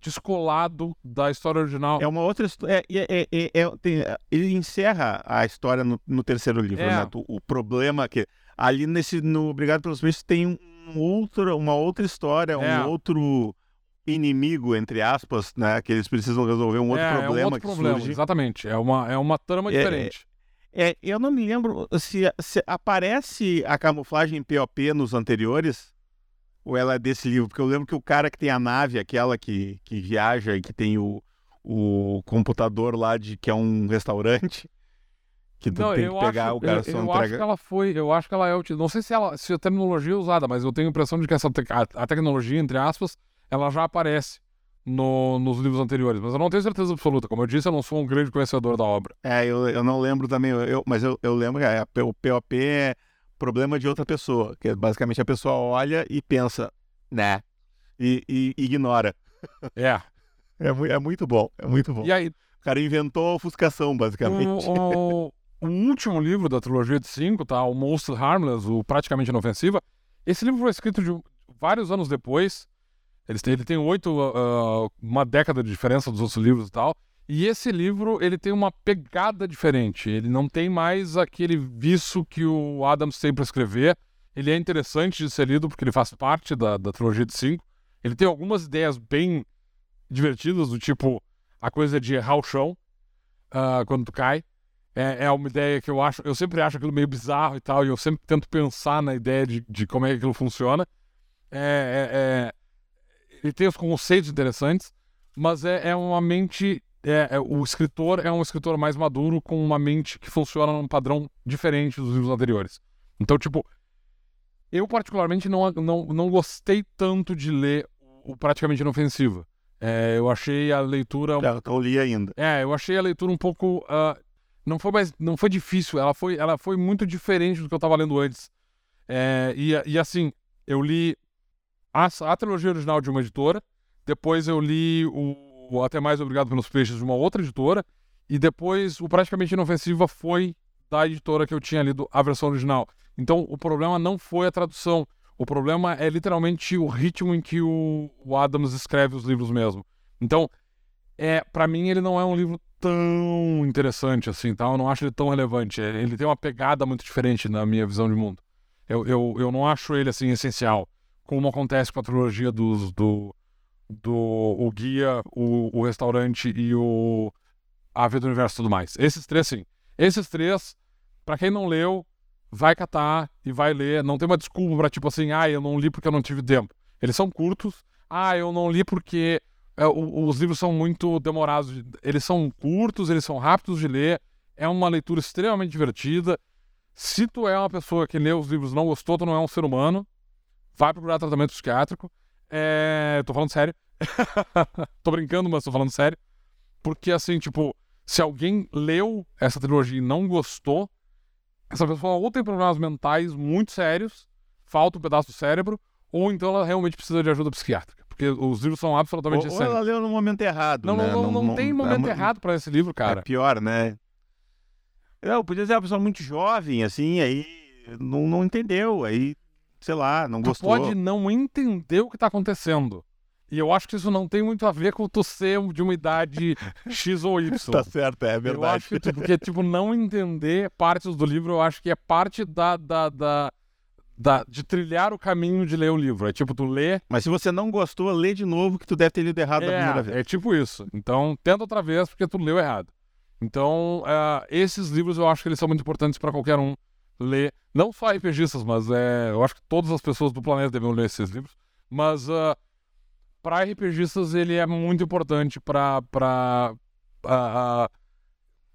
descolado da história original. É uma outra história. É, é, é, é- tem- ele encerra a história no, no terceiro livro, É. né? Tu- O problema que ali nesse no Obrigado pelos Peixes tem um outro, uma outra história, É. um outro inimigo entre aspas, né? Que eles precisam resolver um outro é, problema é um outro que problema, surge. exatamente. É uma, é uma trama É, diferente. É, eu não me lembro se, se aparece a camuflagem POP nos anteriores ou ela é desse livro, porque eu lembro que o cara que tem a nave, aquela que, que viaja e que tem o, o computador lá de que é um restaurante, que tu Não, tem eu que pegar acho, o cara eu, só eu acho entrega. que ela foi, eu acho que ela é util- não sei se ela, se a terminologia é usada, mas eu tenho a impressão de que essa te- a, tecnologia entre aspas, ela já aparece no- nos livros anteriores, mas eu não tenho certeza absoluta. Como eu disse, eu não sou um grande conhecedor da obra. É, eu, eu não lembro também, eu, eu- mas eu, eu lembro que é, o POP é problema de outra pessoa, que é basicamente a pessoa olha e pensa, né, e, e ignora. É. É, é muito bom, é muito bom. E aí, O cara inventou a ofuscação, basicamente. o, o- o último livro da trilogia de cinco, tá? O Most Harmless, o Praticamente Inofensiva. Esse livro foi escrito de vários anos depois. Ele tem, ele tem oito, ah, uma década de diferença dos outros livros e tal. E esse livro, ele tem uma pegada diferente. Ele não tem mais aquele viço que o Adams tem para escrever. Ele é interessante de ser lido porque ele faz parte da, da trilogia de cinco. Ele tem algumas ideias bem divertidas, do tipo a coisa de errar o chão ah, quando tu cai. É, é uma ideia que eu acho, eu sempre acho aquilo meio bizarro e tal, e eu sempre tento pensar na ideia de, de como é que aquilo funciona. É, é- é- ele tem os conceitos interessantes, mas é, é uma mente. É- é- o escritor é um escritor mais maduro com uma mente que funciona num padrão diferente dos livros anteriores. Então, tipo, eu particularmente não, não, não gostei tanto de ler o Praticamente Inofensiva. É, eu achei a leitura Eu não li ainda. é, eu achei a leitura um pouco. ah, não foi mais. Não foi difícil, ela foi, ela foi muito diferente do que eu tava lendo antes. É, e, e assim, eu li a, a trilogia original de uma editora, depois eu li o, o Até Mais Obrigado pelos Peixes de uma outra editora, e depois o Praticamente Inofensiva foi da editora que eu tinha lido a versão original. Então o problema não foi a tradução. O problema é literalmente o ritmo em que o, o Adams escreve os livros mesmo. Então, é, para mim ele não é um livro tão interessante assim, tá? Eu não acho ele tão relevante. É, Ele tem uma pegada muito diferente na minha visão de mundo. Eu, eu, eu não acho ele assim essencial, como acontece com a trilogia dos do do o guia, o, o restaurante e o a vida do universo e tudo mais. Esses três sim. Esses três, pra quem não leu, vai catar e vai ler. Não tem uma desculpa pra tipo assim, ah, eu não li porque eu não tive tempo. Eles são curtos, ah, eu não li porque é, o, os livros são muito demorados. Eles são curtos, eles são rápidos de ler. É uma leitura extremamente divertida. Se tu é uma pessoa que lê os livros e não gostou, tu não é um ser humano. Vai procurar tratamento psiquiátrico. É... Tô falando sério. tô brincando, mas tô falando sério. Porque, assim, tipo, se alguém leu essa trilogia e não gostou, essa pessoa ou tem problemas mentais muito sérios, falta um pedaço do cérebro, ou então ela realmente precisa de ajuda psiquiátrica. Porque os livros são absolutamente ou, ou ela leu no momento errado. Não, né? não, não, não, não, tem momento é, errado para esse livro, cara. É pior, né? Não, podia ser uma pessoa muito jovem, assim, aí não, não entendeu, aí, sei lá, não tu gostou. pode não entender o que tá acontecendo. E eu acho que isso não tem muito a ver com tu ser de uma idade X ou Y. tá certo, é verdade. Eu acho que, tipo, porque, tipo, não entender partes do livro, eu acho que é parte da, da, da, da, de trilhar o caminho de ler o livro. É tipo, tu lê. Mas se você não gostou, lê de novo que tu deve ter lido errado é, da primeira vez. É tipo isso. Então, tenta outra vez porque tu leu errado. Então, uh, esses livros eu acho que eles são muito importantes para qualquer um ler. Não só RPGistas, mas é, eu acho que todas as pessoas do planeta devem ler esses livros. Mas uh, para RPGistas ele é muito importante para. Uh, uh,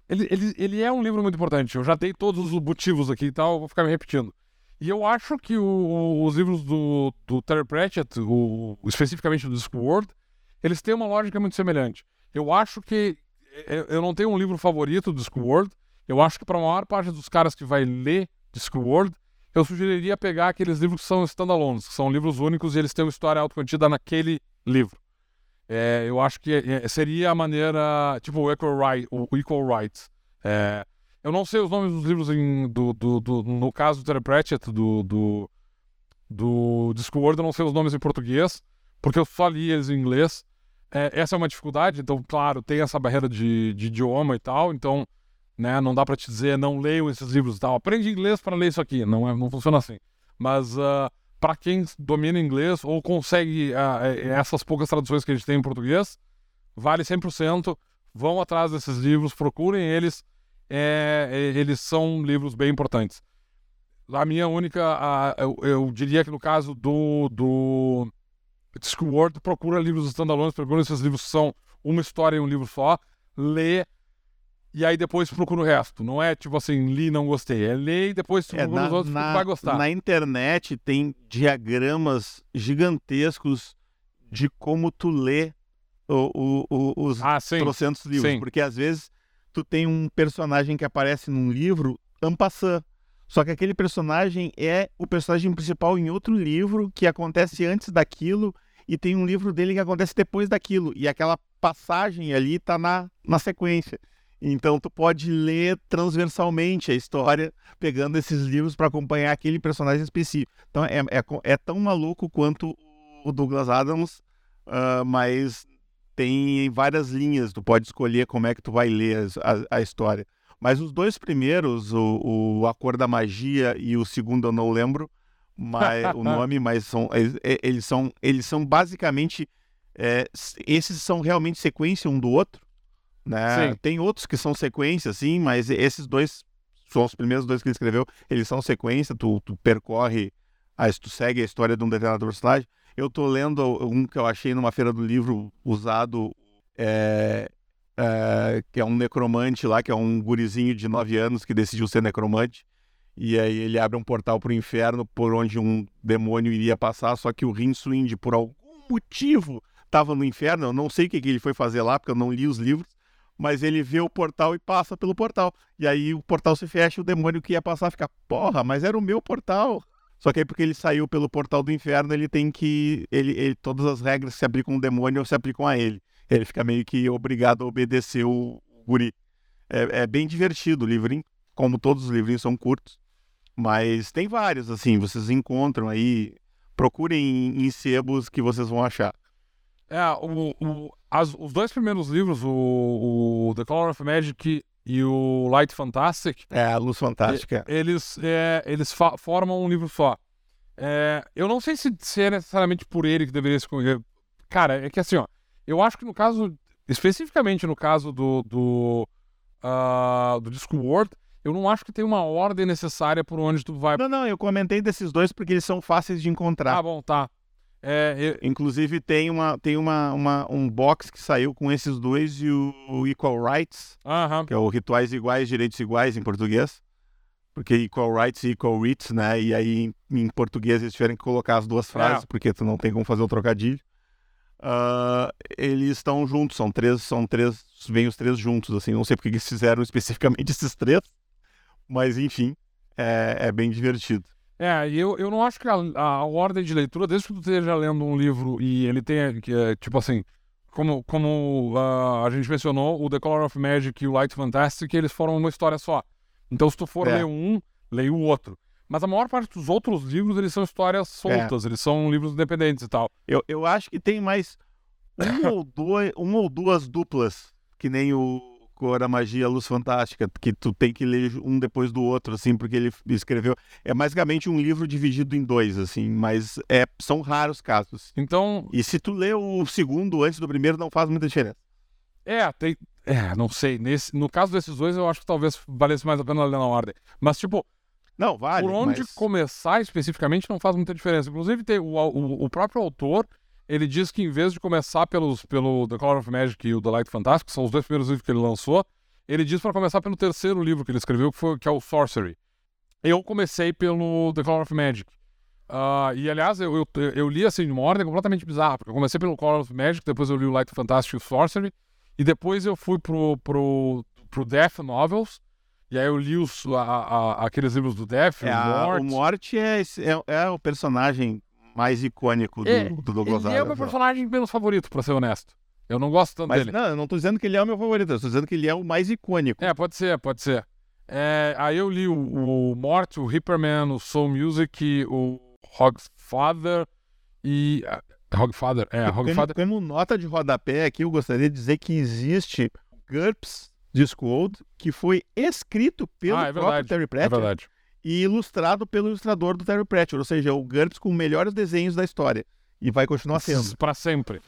ele, ele, ele é um livro muito importante. Eu já dei todos os motivos aqui e tal, vou ficar me repetindo. E eu acho que o, os livros do, do Terry Pratchett, o, especificamente do Discworld, eles têm uma lógica muito semelhante. Eu acho que eu não tenho um livro favorito do Discworld. Eu acho que para a maior parte dos caras que vai ler Discworld, eu sugeriria pegar aqueles livros que são standalones, que são livros únicos e eles têm uma história autocontida naquele livro. É, eu acho que é, seria a maneira, tipo o Equal, right, o Equal Rights. É, eu não sei os nomes dos livros em, do, do, do, no caso do Terry Pratchett, do, do, do Discworld, eu não sei os nomes em português, porque eu só li eles em inglês. É, essa é uma dificuldade, então, claro, tem essa barreira de, de idioma e tal, então, né, não dá para te dizer, não leiam esses livros e tal, aprende inglês para ler isso aqui, não, é, não funciona assim. Mas, uh, ah, para quem domina inglês ou consegue uh, essas poucas traduções que a gente tem em português, vale 100%, vão atrás desses livros, procurem eles, é, eles são livros bem importantes. A minha única, eu, eu diria que no caso do, do Discworld, procura livros standalones, procura esses livros são uma história em um livro só, lê e aí depois procura o resto. Não é tipo assim, li não gostei. É lê e depois é, procura na, os outros na, que vai gostar. Na internet tem diagramas gigantescos de como tu lê o, o, o, os ah, sim, trocentos livros. Sim. Porque às vezes tu tem um personagem que aparece num livro ampassando só que aquele personagem é o personagem principal em outro livro que acontece antes daquilo e tem um livro dele que acontece depois daquilo. E aquela passagem ali tá na, na sequência. Então tu pode ler transversalmente a história, pegando esses livros para acompanhar aquele personagem específico. Então é, é, é, tão maluco quanto o Douglas Adams, uh, mas tem várias linhas. Tu pode escolher como é que tu vai ler a, a história. Mas os dois primeiros, o, o A Cor da Magia e o segundo eu não lembro mas, o nome, mas são, eles, são, eles são basicamente. É, esses são realmente sequência um do outro. Né? Tem outros que são sequência, sim, mas esses dois são os primeiros dois que ele escreveu. Eles são sequência, tu, tu percorre, a, tu segue a história de um determinado personagem. Eu tô lendo um que eu achei numa feira do livro usado, é, é, que é um necromante lá, que é um gurizinho de 9 anos que decidiu ser necromante. E aí ele abre um portal para o inferno por onde um demônio iria passar, só que o Rincewind, por algum motivo, estava no inferno. Eu não sei o que, que ele foi fazer lá, porque eu não li os livros. Mas ele vê o portal e passa pelo portal. E aí o portal se fecha e o demônio que ia passar fica, porra, mas era o meu portal. Só que aí porque ele saiu pelo portal do inferno, ele tem que. Ele, ele, todas as regras se aplicam ao demônio se aplicam a ele. Ele fica meio que obrigado a obedecer o, guri. É, é bem divertido o livrinho, como todos os livrinhos são curtos. Mas tem vários, assim, vocês encontram aí. Procurem em sebos que vocês vão achar. É, o, o, as, os dois primeiros livros, o, o, The Color of Magic e o Light Fantastic. É, a Luz Fantástica. Eles, é, eles formam um livro só. É, eu não sei se, se, é necessariamente por ele que deveria escolher. Cara, é que assim, ó. Eu acho que no caso, especificamente no caso do, do, uh, do Discworld, eu não acho que tem uma ordem necessária por onde tu vai. Não, não, eu comentei desses dois porque eles são fáceis de encontrar. Ah, bom, tá. É, eu- Inclusive tem, uma, tem uma, uma- um box que saiu com esses dois e o, o Equal Rights, que é o Rituais Iguais, Direitos Iguais em português. Porque Equal Rights e Equal Writs, né? E aí em, em português eles tiveram que colocar as duas frases, É. porque tu não tem como fazer o trocadilho. Ah, eles estão juntos, são três, são três, vêm os três juntos, assim. Não sei porque que eles fizeram especificamente esses três, mas enfim, é, é bem divertido. É, e eu, eu não acho que a, a ordem de leitura, desde que tu esteja lendo um livro e ele tenha, que é, tipo assim, como, como ah, a gente mencionou, o The Color of Magic e o Light Fantastic, eles foram uma história só. Então, se tu for É. ler um, leia o outro. Mas a maior parte dos outros livros, eles são histórias soltas, eles são livros independentes e tal. Eu, eu acho que tem mais um ou, dois, uma ou duas duplas, que nem o Cor a Magia, a Luz Fantástica, que tu tem que ler um depois do outro, assim, porque ele escreveu. É basicamente um livro dividido em dois, assim, mas é, são raros casos. Então, E se tu lê o segundo antes do primeiro, não faz muita diferença. é, tem. É, não sei. Nesse, no caso desses dois, eu acho que talvez valesse mais a pena ler na ordem. Mas, tipo, Não, vale. Por onde mas... começar especificamente não faz muita diferença. Inclusive, tem o, o, o próprio autor, ele diz que em vez de começar pelos, pelo The Color of Magic e o The Light Fantastic, que são os dois primeiros livros que ele lançou, ele diz para começar pelo terceiro livro que ele escreveu, que, foi, que é o Sorcery. Eu comecei pelo The Color of Magic. Ah, e, aliás, eu, eu, eu li assim, de uma ordem completamente bizarra, porque eu comecei pelo Color of Magic, depois eu li o Light Fantastic e o Sorcery, e depois eu fui pro, pro, pro Death Novels, e aí eu li os, a- a- aqueles livros do Death, É, o a- Mort, o Morte é, é, é o personagem mais icônico do, É, do Douglas Ele é o meu personagem menos favorito, pra ser honesto. Eu não gosto tanto Mas dele. não, eu não tô dizendo que ele é o meu favorito, eu tô dizendo que ele é o mais icônico. É, pode ser, pode ser. É, aí eu li o, o Mort, o Hipperman, o Soul Music, o Hogfather e. ah, Hogfather, é, Como, Hogfather. como nota de rodapé aqui, eu gostaria de dizer que existe GURPS Discworld, que foi escrito pelo Ah, é próprio verdade, Terry É Pratchett verdade. E ilustrado pelo ilustrador do Terry Pratchett, ou seja, o GURPS com melhores desenhos da história. E vai continuar sendo, Pra sempre.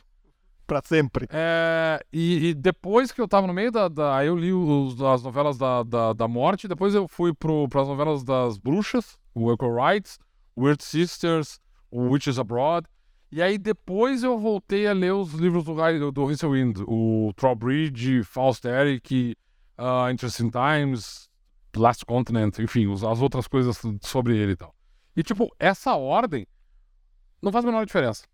pra sempre. É, e, e depois que eu tava no meio da. da aí eu li os, as novelas da, da, da morte, depois eu fui pro, pras novelas das bruxas, o Echo Rights, Weird Sisters, o Witches Abroad. E aí depois eu voltei a ler os livros do, do, do Wind, o Trowbridge, Faust Eric, uh, Interesting Times, Last Continent, enfim, as outras coisas sobre ele e tal. E tipo, essa ordem não faz a menor diferença.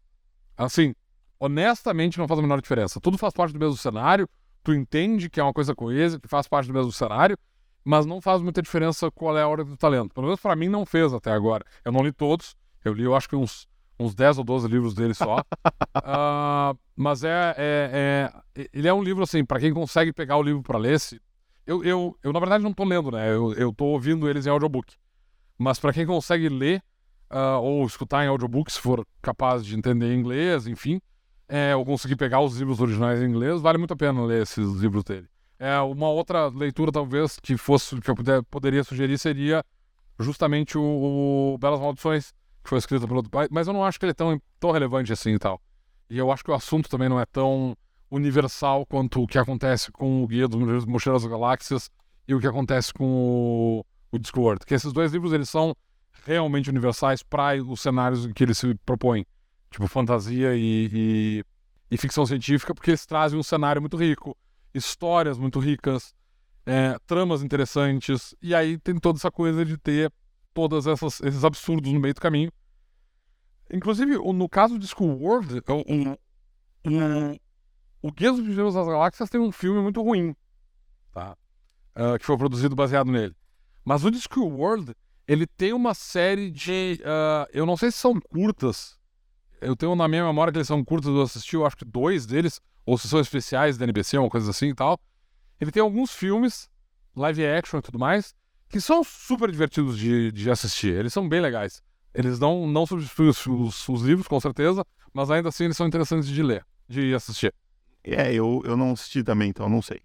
Assim, honestamente não faz a menor diferença. Tudo faz parte do mesmo cenário, tu entende que é uma coisa coesa, que faz parte do mesmo cenário, mas não faz muita diferença qual é a ordem do talento. Pelo menos pra mim não fez até agora. Eu não li todos, eu li eu acho que uns, uns 10 ou 12 livros dele só. Ah, mas é, é, é- Ele é um livro, assim, pra quem consegue pegar o livro pra ler, se... eu, eu, eu na verdade não tô lendo, né? Eu, eu tô ouvindo eles em audiobook. Mas pra quem consegue ler ah, ou escutar em audiobook, se for capaz de entender inglês, enfim, é, ou conseguir pegar os livros originais em inglês, vale muito a pena ler esses livros dele. É, uma outra leitura, talvez, que fosse que eu puder, poderia sugerir seria justamente o, o Belas Maldições, que foi escrito pelo pai, mas eu não acho que ele é tão, tão relevante assim e tal. E eu acho que o assunto também não é tão universal quanto o que acontece com o Guia dos Mochileiros das Galáxias e o que acontece com o, o Discworld. Que esses dois livros, eles são realmente universais para os cenários que eles se propõem. Tipo, fantasia e, e, e ficção científica, porque eles trazem um cenário muito rico, histórias muito ricas, é, tramas interessantes, e aí tem toda essa coisa de ter todos esses absurdos no meio do caminho. Inclusive, no caso de o, o, o, o Guia dos Mochileiros das Galáxias tem um filme muito ruim, tá? Ah, que foi produzido baseado nele. Mas o Discworld, ele tem uma série de. ah, eu não sei se são curtas. Eu tenho na minha memória que eles são curtas, eu assisti, eu acho que dois deles, ou se são especiais da NBC, uma coisa assim e tal. Ele tem alguns filmes, live action e tudo mais, que são super divertidos de, de assistir. Eles são bem legais. Eles não, não substituem os, os- os livros, com certeza, mas ainda assim eles são interessantes de ler, de assistir. É, eu, eu não assisti também, então não sei.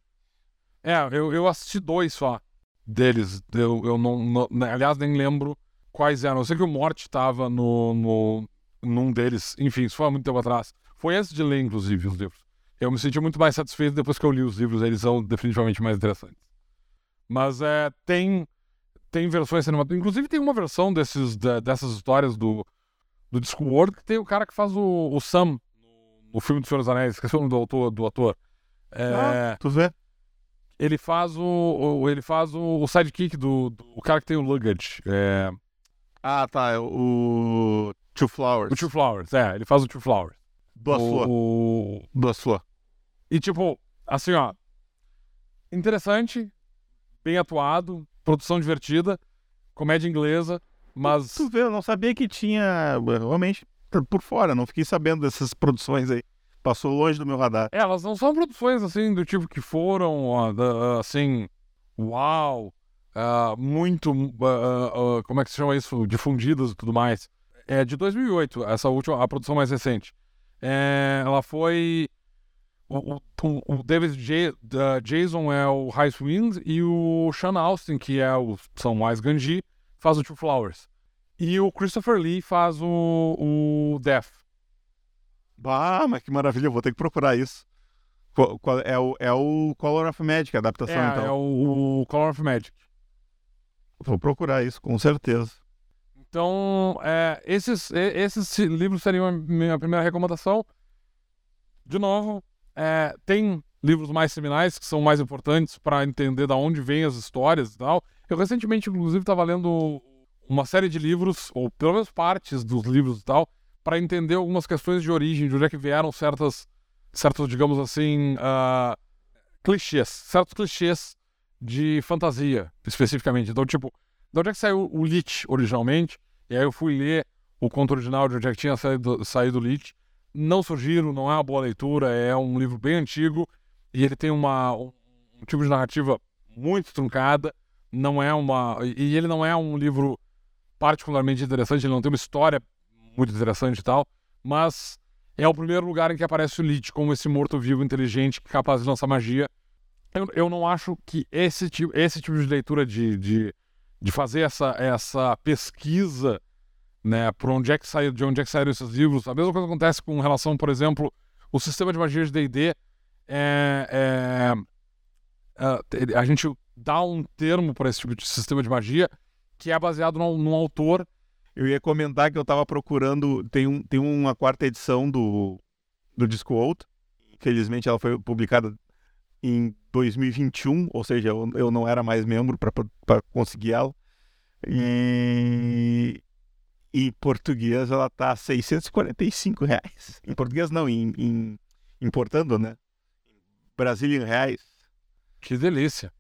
É, eu, eu assisti dois só deles. Eu, eu não, não- né, Aliás, nem lembro quais eram. Eu sei que o Morte estava no, no, num deles. Enfim, isso foi há muito tempo atrás. Foi antes de ler, inclusive, os livros. Eu me senti muito mais satisfeito depois que eu li os livros. Eles são definitivamente mais interessantes. Mas é, tem, tem versões cinematográficas. Inclusive, tem uma versão desses, de- dessas histórias do, do Discworld, que tem o cara que faz o, o Sam no filme do Senhor dos Anéis, esqueci o nome do autor. Do ator. É, Ah, tu vê? Ele faz o, o- ele faz o, o sidekick do, do o cara que tem o luggage. É, Ah, tá. é O Two Flowers. o Two Flowers, é, ele faz o Two Flowers. Duas o, flores. o- Duas. E tipo, assim, ó. Interessante, bem atuado, produção divertida, comédia inglesa, mas. Tu vê, eu não sabia que tinha. Realmente, por- fora, não fiquei sabendo dessas produções aí. Passou longe do meu radar. É, elas não são produções assim do tipo que foram, assim, uau, ah, muito, ah, ah, como é que se chama isso, difundidas e tudo mais. É de 2008, essa última, a produção mais recente. É, ela foi o, o- o David J- Jason é o Wind e o Sean Austin, que é o São Mais Ganji, faz o Two Flowers. E o Christopher Lee faz o, o Death. Bah, mas que maravilha, eu vou ter que procurar isso. Qual- qual- é, o, é o Color of Magic, a adaptação, É, então. é o, o Color of Magic. Vou procurar isso, com certeza. Então, é, esses, esses livros seriam a minha primeira recomendação. De novo, é, tem livros mais seminais que são mais importantes para entender da onde vêm as histórias e tal. Eu recentemente, inclusive, estava lendo uma série de livros, ou pelo menos partes dos livros e tal, para entender algumas questões de origem, de onde é que vieram certas, certos, digamos assim, ah, clichês, certos clichês de fantasia, especificamente. Então, tipo, de onde é que saiu o Lich originalmente? E aí eu fui ler o conto original de onde é que tinha saído, saído o Lich. Não surgiram, não é uma boa leitura, é um livro bem antigo e ele tem uma, um, um tipo de narrativa muito truncada. Não é uma. E ele não é um livro particularmente interessante, ele não tem uma história muito interessante e tal, mas é o primeiro lugar em que aparece o Lich como esse morto-vivo inteligente capaz de lançar magia. Eu, eu não acho que esse tipo, esse tipo de leitura de, de, de fazer essa, essa pesquisa, né, por onde é que saiu, de onde é que saíram esses livros. A mesma coisa acontece com relação, por exemplo, o sistema de magia de D&D é, é, é, a gente dá um termo para esse tipo de sistema de magia que é baseado num, num autor. Eu ia comentar que eu tava procurando. Tem, um, tem uma quarta edição do, do Discworld. Infelizmente ela foi publicada em 2021, ou seja, eu, eu não era mais membro para conseguir ela. E em português ela tá 645 reais. Em português não, em, em importando, né? Brazilian reais. Que delícia.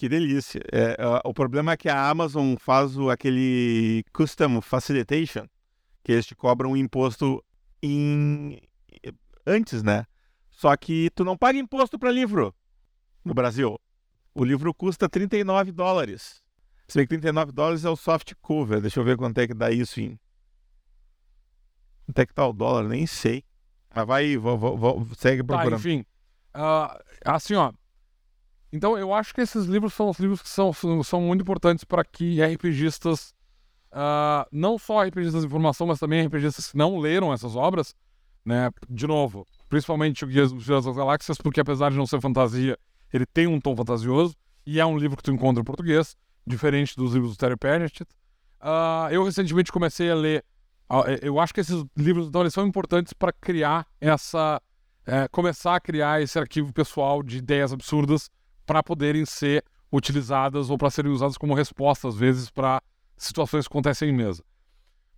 Que delícia. É, é, o problema é que a Amazon faz o, aquele Custom Facilitation, que eles te cobram um imposto em... antes, né? Só que tu não paga imposto para livro no Brasil. O livro custa 39 dólares. Se bem que 39 dólares é o soft cover. Deixa eu ver quanto é que dá isso em. Quanto é que tá o dólar? Nem sei. Mas vai aí, vou, vou, vou, segue Tá, procurando. enfim. Ah, assim, ó. Então, eu acho que esses livros são os livros que são, são, muito importantes para que RPGistas, ah, não só RPGistas de informação, mas também RPGistas que não leram essas obras, né? De novo, principalmente o Guias dos das Galáxias, porque apesar de não ser fantasia, ele tem um tom fantasioso e é um livro que tu encontra em português, diferente dos livros do Terry Pratchett. Ah, eu recentemente comecei a ler. ah, eu acho que esses livros então, são importantes para criar essa. é, começar a criar esse arquivo pessoal de ideias absurdas para poderem ser utilizadas ou para serem usadas como resposta, às vezes, para situações que acontecem em mesa.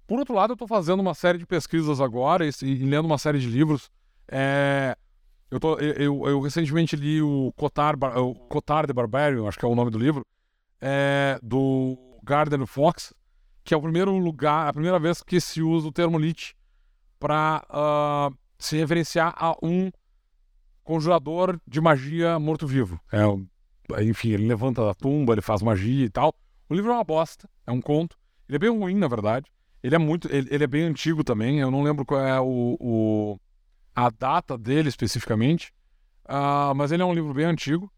Por outro lado, eu estou fazendo uma série de pesquisas agora e, e lendo uma série de livros. É, eu, tô, eu, eu, eu recentemente li o Cotar, o Cotar de Barbarian, acho que é o nome do livro, é, do Gardner Fox, que é o primeiro lugar, a primeira vez que se usa o termo Lich para se referenciar a um conjurador de magia morto-vivo. É, enfim, ele levanta da tumba, ele faz magia e tal. O livro é uma bosta, é um conto. Ele é bem ruim, na verdade. Ele é muito, ele, ele é bem antigo também. Eu não lembro qual é o, o- a data dele especificamente, Ah, mas ele é um livro bem antigo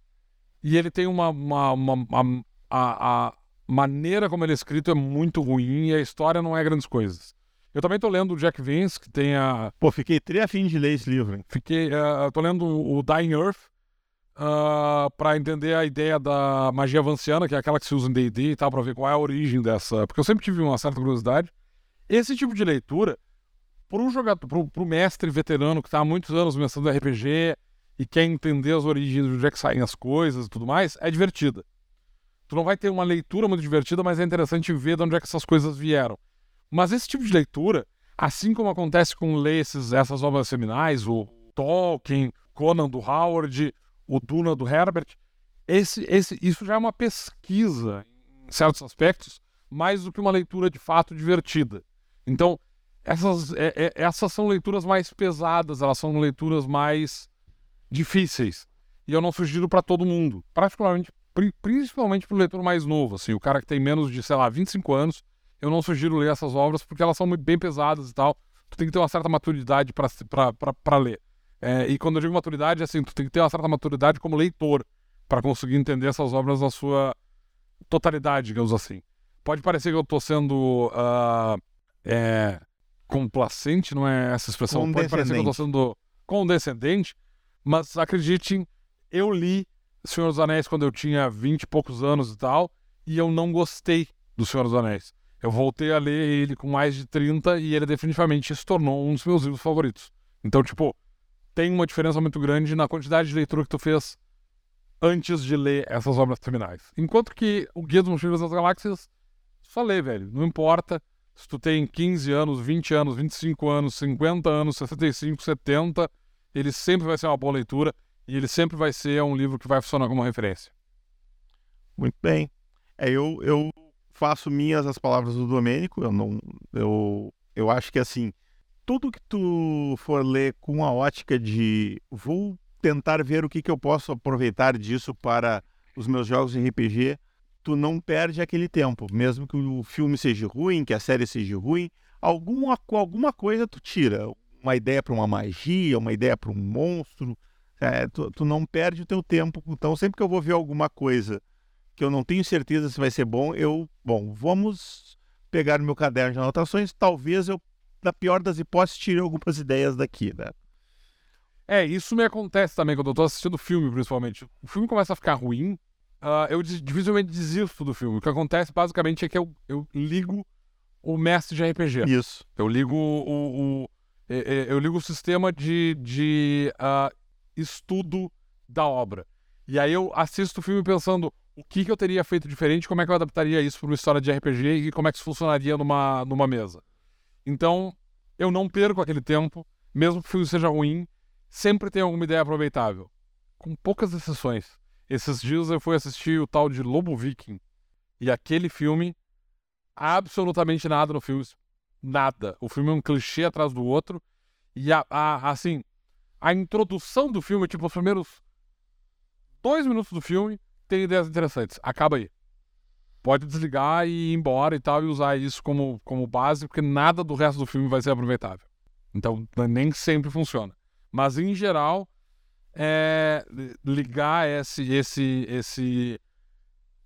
e ele tem uma, uma, uma- uma- a, a maneira como ele é escrito é muito ruim e a história não é grandes coisas. Eu também tô lendo o Jack Vance, que tem a, Pô, fiquei tri afim de ler esse livro. hein? Fiquei. eh, tô lendo o Dying Earth ah, pra entender a ideia da magia vanciana, que é aquela que se usa em DD e tal, pra ver qual é a origem dessa. Porque eu sempre tive uma certa curiosidade. Esse tipo de leitura, para o jogador, pro, pro mestre veterano que está há muitos anos mestrando RPG e quer entender as origens de onde é que saem as coisas e tudo mais, é divertida. Tu não vai ter uma leitura muito divertida, mas é interessante ver de onde é que essas coisas vieram. Mas esse tipo de leitura, assim como acontece com ler esses, essas obras seminais, o Tolkien, Conan do Howard, o Duna do Herbert, esse, esse, isso já é uma pesquisa, em certos aspectos, mais do que uma leitura de fato divertida. Então, essas, é, é, essas são leituras mais pesadas, elas são leituras mais difíceis. E eu não sugiro para todo mundo, particularmente, principalmente para o leitor mais novo, assim, o cara que tem menos de, sei lá, 25 anos, eu não sugiro ler essas obras porque elas são bem pesadas e tal. Tu tem que ter uma certa maturidade para ler. É, e quando eu digo maturidade, assim, tu tem que ter uma certa maturidade como leitor para conseguir entender essas obras na sua totalidade, digamos assim. Pode parecer que eu estou sendo uh, é, complacente, não é essa expressão? Pode parecer que eu estou sendo condescendente, mas acreditem, eu li Senhor dos Anéis quando eu tinha 20 e poucos anos e tal, e eu não gostei do Senhor dos Anéis. Eu voltei a ler ele com mais de 30 e ele definitivamente se tornou um dos meus livros favoritos. Então, tipo, tem uma diferença muito grande na quantidade de leitura que tu fez antes de ler essas obras terminais. Enquanto que o Guia dos Mochileiros das Galáxias, só lê, velho. Não importa se tu tem 15 anos, 20 anos, 25 anos, 50 anos, 65, 70, ele sempre vai ser uma boa leitura e ele sempre vai ser um livro que vai funcionar como referência. Muito bem. É, eu, eu faço minhas as palavras do Domênico, eu não eu, eu acho que assim, tudo que tu for ler com a ótica de vou tentar ver o que, que eu posso aproveitar disso para os meus jogos de RPG, tu não perde aquele tempo. Mesmo que o filme seja ruim, que a série seja ruim, alguma, alguma coisa tu tira. Uma ideia para uma magia, uma ideia para um monstro. É, tu, tu não perde o teu tempo. Então, sempre que eu vou ver alguma coisa que eu não tenho certeza se vai ser bom, eu, bom, vamos pegar o meu caderno de anotações, talvez eu, na pior das hipóteses, tire algumas ideias daqui, né? É, isso me acontece também quando eu tô assistindo o filme, principalmente. O filme começa a ficar ruim, uh, eu dificilmente desisto do filme. O que acontece, basicamente, é que eu, eu ligo o mestre de RPG. Isso. Eu ligo o, o eu ligo o sistema de, de uh, estudo da obra. E aí eu assisto o filme pensando o que, que eu teria feito diferente, como é que eu adaptaria isso para uma história de RPG e como é que isso funcionaria numa, numa mesa. Então, eu não perco aquele tempo, mesmo que o filme seja ruim, sempre tem alguma ideia aproveitável. Com poucas exceções. Esses dias eu fui assistir o tal de Lobo Viking. E aquele filme, absolutamente nada no filme. Nada. O filme é um clichê atrás do outro. E a, a, assim, a introdução do filme, tipo, os primeiros dois minutos do filme, tem ideias interessantes. Acaba aí. Pode desligar e ir embora e tal, e usar isso como, como base, porque nada do resto do filme vai ser aproveitável. Então, nem sempre funciona. Mas, em geral, é, ligar esse, esse, esse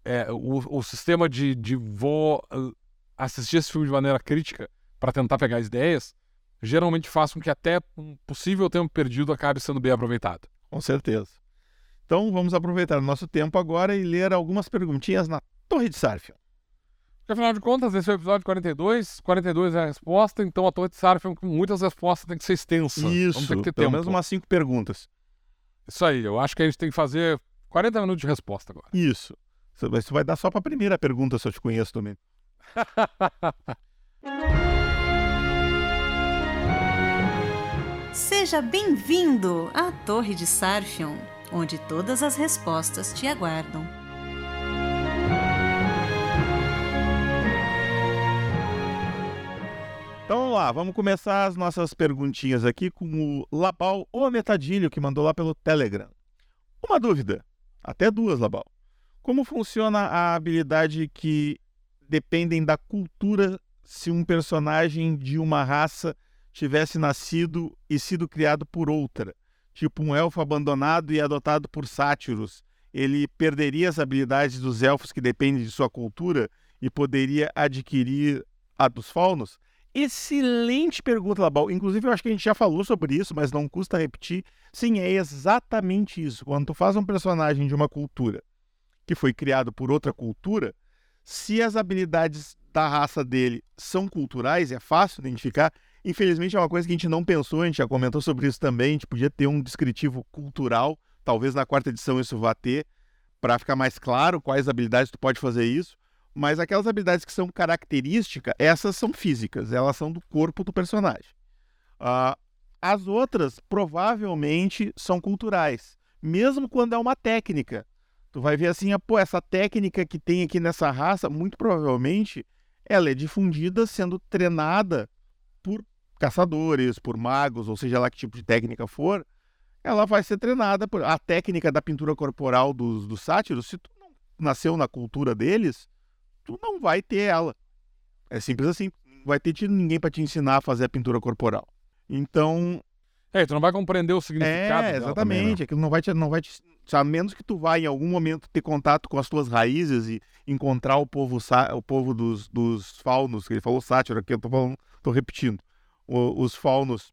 é, o, o sistema de, de vou uh, assistir esse filme de maneira crítica para tentar pegar as ideias, geralmente faz com que até um possível tempo perdido acabe sendo bem aproveitado. Com certeza. Então vamos aproveitar o nosso tempo agora e ler algumas perguntinhas na Torre de Sarfion. Porque, afinal de contas, esse é o episódio 42. 42 é a resposta, então a Torre de Sarfion, com muitas respostas, tem que ser extensa. Isso, Vamos ter que ter pelo tempo. menos umas cinco perguntas. Isso aí, eu acho que a gente tem que fazer 40 minutos de resposta agora. Isso. Isso vai dar só para a primeira pergunta, se eu te conheço também. Seja bem-vindo à Torre de Sarfion, onde todas as respostas te aguardam. Então vamos lá, vamos começar as nossas perguntinhas aqui com o Labal ou Metadilho, que mandou lá pelo Telegram. Uma dúvida, até duas, Labal. Como funciona a habilidade que dependem da cultura se um personagem de uma raça tivesse nascido e sido criado por outra? Tipo um elfo abandonado e adotado por sátiros. Ele perderia as habilidades dos elfos que dependem de sua cultura e poderia adquirir a dos faunos? Excelente pergunta, Labal. Inclusive, eu acho que a gente já falou sobre isso, mas não custa repetir. Sim, é exatamente isso. Quando tu faz um personagem de uma cultura que foi criado por outra cultura, se as habilidades da raça dele são culturais, é fácil identificar. Infelizmente é uma coisa que a gente não pensou, a gente já comentou sobre isso também, a gente podia ter um descritivo cultural, talvez na quarta edição isso vá ter, para ficar mais claro quais habilidades tu pode fazer isso, mas aquelas habilidades que são características, essas são físicas, elas são do corpo do personagem. Uh, as outras provavelmente são culturais, mesmo quando é uma técnica. Tu vai ver assim, ah, pô, essa técnica que tem aqui nessa raça, muito provavelmente ela é difundida sendo treinada caçadores, por magos, ou seja lá que tipo de técnica for, ela vai ser treinada por a técnica da pintura corporal dos, dos sátiros, se tu não nasceu na cultura deles, tu não vai ter ela. É simples assim, não vai ter tido ninguém para te ensinar a fazer a pintura corporal. Então, é, tu não vai compreender o significado. É, exatamente. Também, né? Aquilo não vai te, não vai te, a menos que tu vá em algum momento ter contato com as tuas raízes e encontrar o povo, o povo dos, dos faunos, que ele falou sátiro aqui, eu tô, falando, tô repetindo, o, os faunos.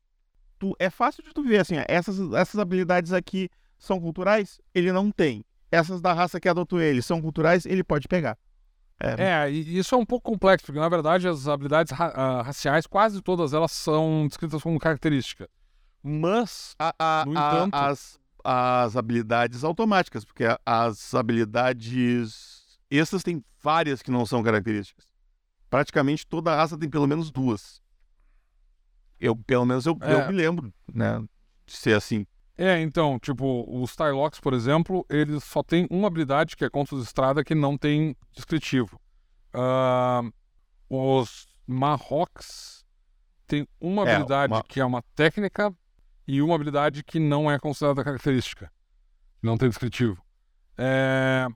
Tu, é fácil de tu ver, assim, essas, essas habilidades aqui são culturais? Ele não tem. Essas da raça que adotou ele são culturais? Ele pode pegar. É, é isso é um pouco complexo, porque na verdade as habilidades ra uh, raciais, quase todas elas são descritas como característica. Mas, a, a, no entanto... as, as habilidades automáticas, porque as habilidades essas têm várias que não são características. Praticamente toda raça tem pelo menos duas. Eu, pelo menos eu, é. eu me lembro, né, de ser assim. É, então, tipo, os Tylocks, por exemplo, eles só têm uma habilidade, que é contra os estrada, que não tem descritivo. Uh, os Marrocks têm uma é, habilidade uma... que é uma técnica e uma habilidade que não é considerada característica, não tem descritivo. É...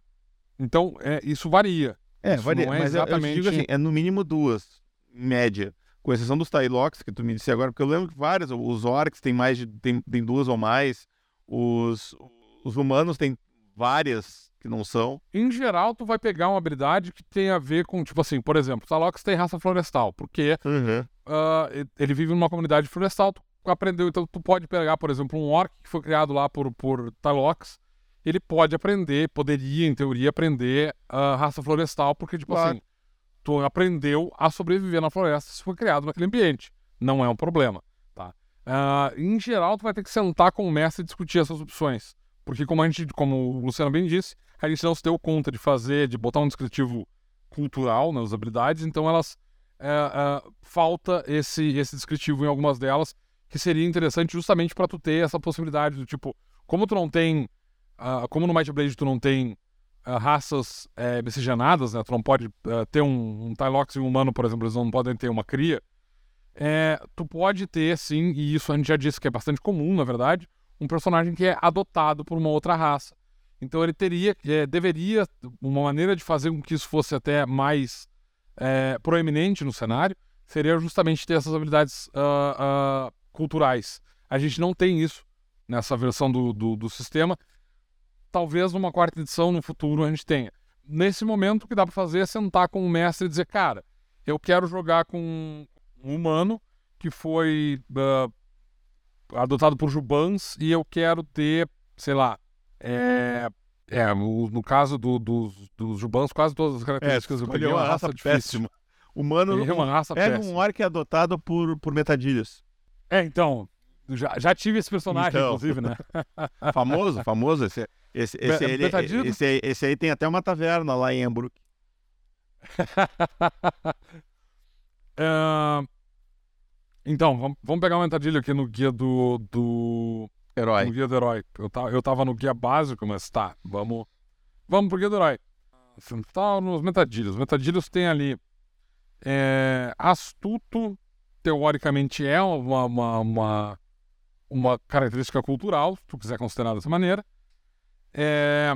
Então, é, isso varia. É, isso varia, é mas exatamente... eu, digo assim, é no mínimo duas, média. Com exceção dos Tylocks, que tu me disse agora, porque eu lembro que várias, os Orcs tem mais de, tem, tem duas ou mais, os, os humanos têm várias que não são. Em geral, tu vai pegar uma habilidade que tem a ver com, tipo assim, por exemplo, o Talox tem raça florestal, porque uhum. uh, ele vive numa comunidade florestal, tu aprendeu. Então, tu pode pegar, por exemplo, um orc que foi criado lá por, por Talox. Ele pode aprender, poderia, em teoria, aprender a raça florestal, porque, tipo claro. assim, tu aprendeu a sobreviver na floresta se foi criado naquele ambiente. Não é um problema, tá? Uh, em geral, tu vai ter que sentar com o mestre e discutir essas opções. Porque, como a gente, como o Luciano bem disse, a gente não se deu conta de fazer, de botar um descritivo cultural nas habilidades, então elas. Uh, uh, falta esse, esse descritivo em algumas delas que seria interessante justamente para tu ter essa possibilidade do tipo, como tu não tem, uh, como no Might Blade tu não tem uh, raças é, miscigenadas, né? Tu não pode uh, ter um, um Tylox e um humano, por exemplo, eles não podem ter uma cria. É, tu pode ter, sim, e isso a gente já disse que é bastante comum, na verdade, um personagem que é adotado por uma outra raça. Então ele teria, é, deveria, uma maneira de fazer com que isso fosse até mais é, proeminente no cenário, seria justamente ter essas habilidades uh, uh, culturais. A gente não tem isso nessa versão do, do, do sistema. Talvez numa quarta edição no futuro a gente tenha. Nesse momento, o que dá para fazer é sentar com o mestre e dizer: cara, eu quero jogar com um humano que foi uh, adotado por Jubans e eu quero ter, sei lá, é, é no caso do, dos, dos Jubans, quase todas as características. É, eu peguei uma raça, raça péssima. Humano é uma raça pega péssima. um orc adotado por, por metadilhas. É, então. Já, já tive esse personagem, então, inclusive, né? famoso, famoso. Esse, esse, esse, ele, esse, esse, aí tem até uma taverna lá em Embrook. então, vamos, pegar uma entradilha aqui no guia do, do herói. No guia do herói. Eu, tava, eu tava no guia básico, mas tá, vamos. Vamos pro guia do herói. Tá nos metadilhos. Os metadilhos tem ali é, astuto, teoricamente é uma, uma, uma, uma, característica cultural, se tu quiser considerar dessa maneira. É,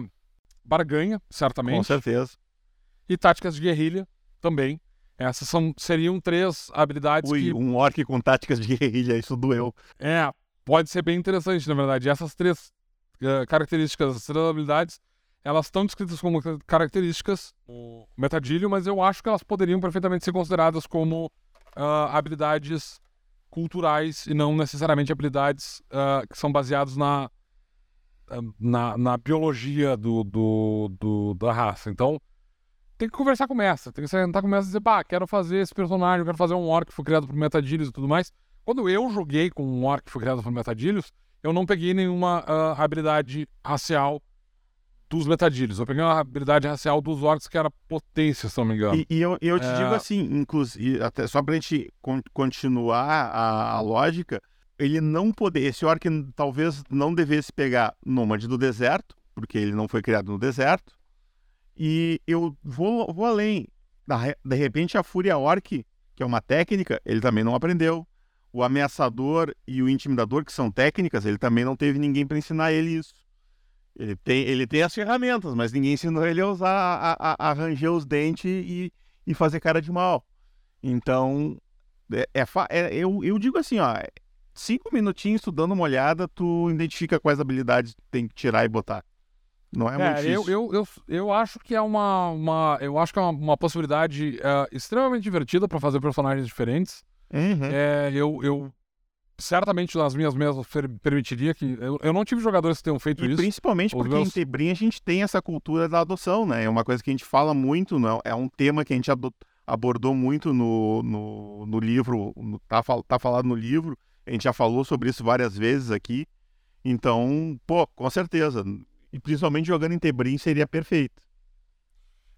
barganha, certamente. Com certeza. E táticas de guerrilha também. Essas são, seriam três habilidades Ui, que... um orc com táticas de guerrilha, isso doeu. É, pode ser bem interessante, na verdade. Essas três uh, características, essas três habilidades, elas estão descritas como características no metadilho, mas eu acho que elas poderiam perfeitamente ser consideradas como uh, habilidades culturais e não necessariamente habilidades uh, que são baseadas na, na, na biologia do, do, do, da raça. Então, tem que conversar com o mestre. Tem que sentar com o mestre e dizer, pá, quero fazer esse personagem, quero fazer um orc que foi criado por Metadilhos e tudo mais. Quando eu joguei com um orc que foi criado por Metadilhos, eu não peguei nenhuma uh, habilidade racial dos metadilhos. Eu peguei uma habilidade racial dos orcs que era potência, se não me engano. E, e eu, eu, te É. digo assim, inclusive, até só pra gente con- continuar a, a lógica, ele não poder, esse orc talvez não devesse pegar nômade do deserto, porque ele não foi criado no deserto. E eu vou, vou além. De repente, a Fúria Orc, que é uma técnica, ele também não aprendeu. O ameaçador e o intimidador, que são técnicas, ele também não teve ninguém para ensinar ele isso. Ele tem, ele tem as ferramentas, mas ninguém ensinou ele a usar, a, a, a os dentes e, e fazer cara de mal. Então, é, é é- eu, eu digo assim, ó, cinco minutinhos tu dando uma olhada, tu identifica quais habilidades tu tem que tirar e botar. Não é, muito É, eu, difícil. eu, eu, eu acho que é uma, uma eu acho que é uma, uma possibilidade eh, extremamente divertida para fazer personagens diferentes. Uhum. É, eu, eu certamente nas minhas mesas per- permitiria que eu, eu não tive jogadores que tenham feito E isso. principalmente porque em meus- Tebrim a gente tem essa cultura da adoção, né? É uma coisa que a gente fala muito, não? é um tema que a gente abordou muito no, no, no livro, no- tá, tá falado no livro, a gente já falou sobre isso várias vezes aqui. Então, pô, com certeza. E principalmente jogando em Tebrim seria perfeito.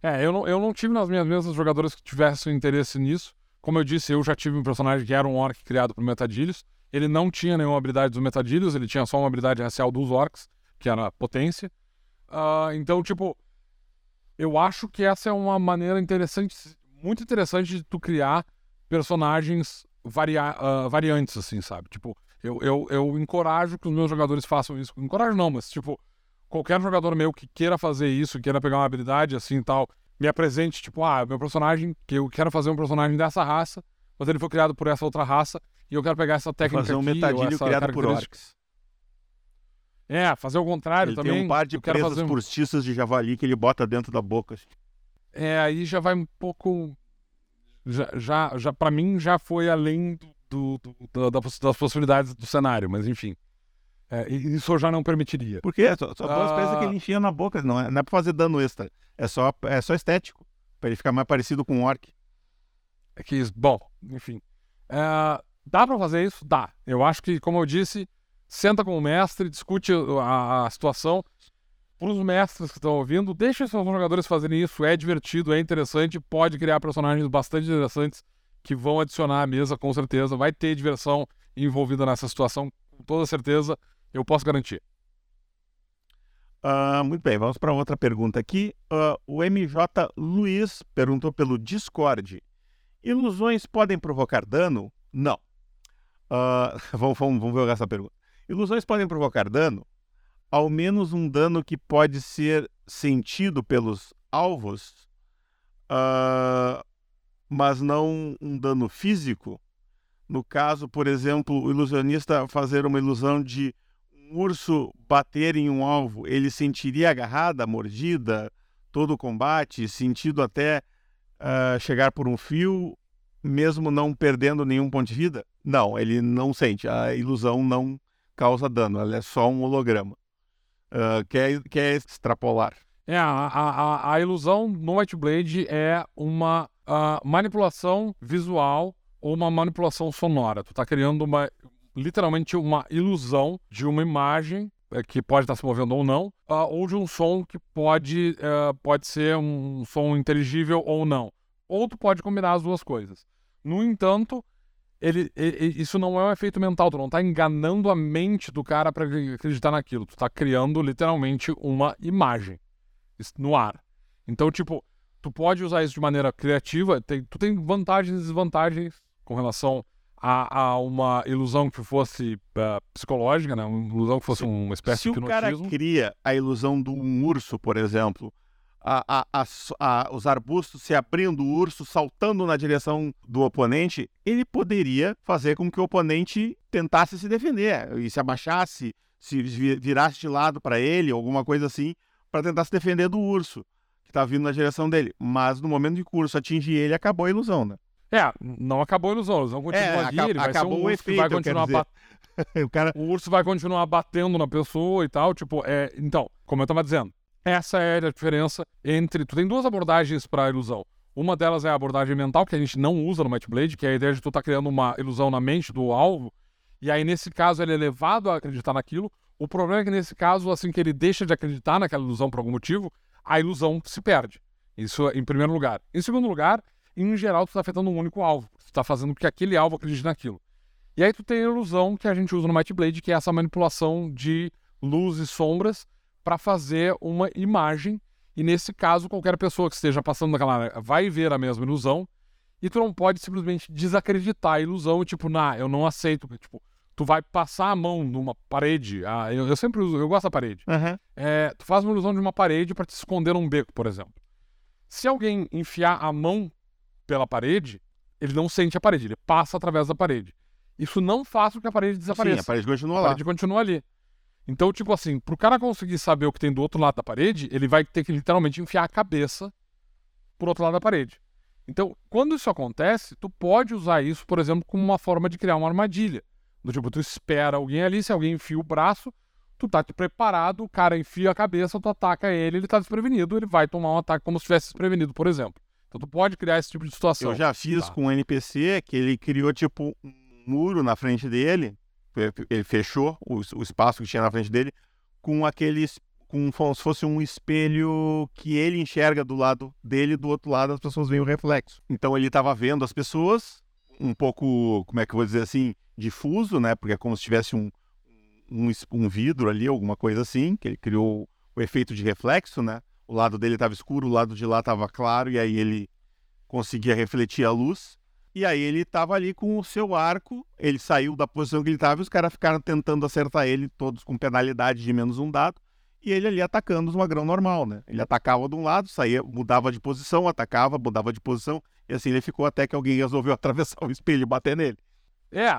É, eu não, eu não tive nas minhas mesas jogadores que tivessem interesse nisso. Como eu disse, eu já tive um personagem que era um orc criado por metadilhos. Ele não tinha nenhuma habilidade dos metadilhos, ele tinha só uma habilidade racial dos orcs, que era potência. Ah, então, tipo, eu acho que essa é uma maneira interessante, muito interessante de tu criar personagens varia ah, variantes, assim, sabe? Tipo, eu, eu, eu encorajo que os meus jogadores façam isso. Encorajo não, mas, tipo, qualquer jogador meu que queira fazer isso, queira pegar uma habilidade assim e tal, me apresente, tipo, ah, meu personagem, que eu quero fazer um personagem dessa raça, mas ele foi criado por essa outra raça, e eu quero pegar essa técnica Fazer um aqui, metadilho criado por orcs. É, fazer o contrário Ele também. tem um par de presas fazer... postiças de javali que ele bota dentro da boca. assim. É, aí já vai um pouco... Já, já, já para mim, já foi além do, do- do- da- das possibilidades do cenário, mas enfim. É, isso eu já não permitiria. Porque é só, só duas Ah. presas que ele enfia na boca, não é, não é pra fazer dano extra. É só, é só estético. Pra ele ficar mais parecido com um orc. É que, bom, enfim. É, dá pra fazer isso? Dá. Eu acho que, como eu disse, senta com o mestre, discute a, a situação. Para os mestres que estão ouvindo, deixa os seus jogadores fazerem isso. É divertido, é interessante, pode criar personagens bastante interessantes que vão adicionar à mesa, com certeza. Vai ter diversão envolvida nessa situação, com toda certeza. Eu posso garantir. Ah, muito bem, vamos para outra pergunta aqui. Ah, o MJ Luiz perguntou pelo Discord: Ilusões podem provocar dano? Não. Ah, vamos, vamos, vamos ver essa pergunta. Ilusões podem provocar dano? Ao menos um dano que pode ser sentido pelos alvos, ah, mas não um dano físico. No caso, por exemplo, o ilusionista fazer uma ilusão de um urso bater em um alvo, ele sentiria agarrada, mordida, todo o combate, sentido até ah, chegar por um fio, mesmo não perdendo nenhum ponto de vida? Não, ele não sente. A ilusão não causa dano, ela é só um holograma. Ah, quer, quer extrapolar? É, a, a, a- ilusão no White Blade é uma ah, manipulação visual ou uma manipulação sonora. Tu tá criando uma, literalmente uma ilusão de uma imagem eh, que pode estar se movendo ou não, ah, ou de um som que pode, eh, pode ser um som inteligível ou não. Ou tu pode combinar as duas coisas. No entanto, ele, e- e- isso não é um efeito mental, tu não tá enganando a mente do cara para acreditar naquilo. Tu tá criando literalmente uma imagem no ar. Então, tipo, tu pode usar isso de maneira criativa, tem- tu tem vantagens e desvantagens com relação a, a uma ilusão que fosse eh, psicológica, né? Uma ilusão que fosse uma espécie Se de o cara cria a ilusão de um urso, por exemplo, a- a- a os arbustos se abrindo, o urso saltando na direção do oponente, ele poderia fazer com que o oponente tentasse se defender e se abaixasse, se vi- virasse de lado para ele, alguma coisa assim, para tentar se defender do urso que está vindo na direção dele. Mas no momento que o urso atinge ele, acabou a ilusão, né? É, não acabou a ilusão, a ilusão continua É, ali, ele vai ser acabou um o vai efeito, quero continuar bat- o cara o urso vai continuar batendo na pessoa e tal, tipo, é, então, como eu tava dizendo, Essa é a diferença entre. Tu tem duas abordagens para a ilusão. Uma delas é a abordagem mental, que a gente não usa no Might Blade, que é a ideia de tu tá criando uma ilusão na mente do alvo, e aí nesse caso ele é levado a acreditar naquilo. O problema é que nesse caso, assim que ele deixa de acreditar naquela ilusão por algum motivo, a ilusão se perde. Isso em primeiro lugar. Em segundo lugar, em geral, tu está afetando um único alvo. Tu está fazendo com que aquele alvo acredite naquilo. E aí tu tem a ilusão que a gente usa no Might Blade, que é essa manipulação de luz e sombras para fazer uma imagem. E nesse caso, qualquer pessoa que esteja passando naquela área vai ver a mesma ilusão. E tu não pode simplesmente desacreditar a ilusão, tipo, nah, eu não aceito. Tipo, tu vai passar a mão numa parede. Ah, eu, eu sempre uso, eu gosto da parede. Uhum. É, tu faz uma ilusão de uma parede para te esconder num beco, por exemplo. Se alguém enfiar a mão pela parede, ele não sente a parede, ele passa através da parede. Isso não faz com que a parede desapareça. Sim, a parede continua a lá. parede continua ali. Então, tipo assim, pro cara conseguir saber o que tem do outro lado da parede, ele vai ter que literalmente enfiar a cabeça pro outro lado da parede. Então, quando isso acontece, tu pode usar isso, por exemplo, como uma forma de criar uma armadilha. Do tipo, tu espera alguém ali, se alguém enfia o braço, tu tá preparado, o cara enfia a cabeça, tu ataca ele, ele tá desprevenido, ele vai tomar um ataque como se estivesse desprevenido, por exemplo. Então tu pode criar esse tipo de situação. Eu já fiz Tá. com um NPC que ele criou tipo um muro na frente dele, ele fechou o, o espaço que tinha na frente dele com aqueles com se fosse um espelho que ele enxerga do lado dele do outro lado as pessoas veem o reflexo. Então ele estava vendo as pessoas um pouco, como é que eu vou dizer assim, difuso, né? Porque é como se tivesse um, um, um vidro ali, alguma coisa assim, que ele criou o efeito de reflexo, né? O lado dele estava escuro, o lado de lá estava claro, e aí ele conseguia refletir a luz. E aí ele estava ali com o seu arco, ele saiu da posição que ele estava e os caras ficaram tentando acertar ele, todos com penalidade de menos um dado, e ele ali atacando os magrão normal, né? Ele atacava de um lado, saía, mudava de posição, atacava, mudava de posição, e assim ele ficou até que alguém resolveu atravessar o espelho e bater nele. É,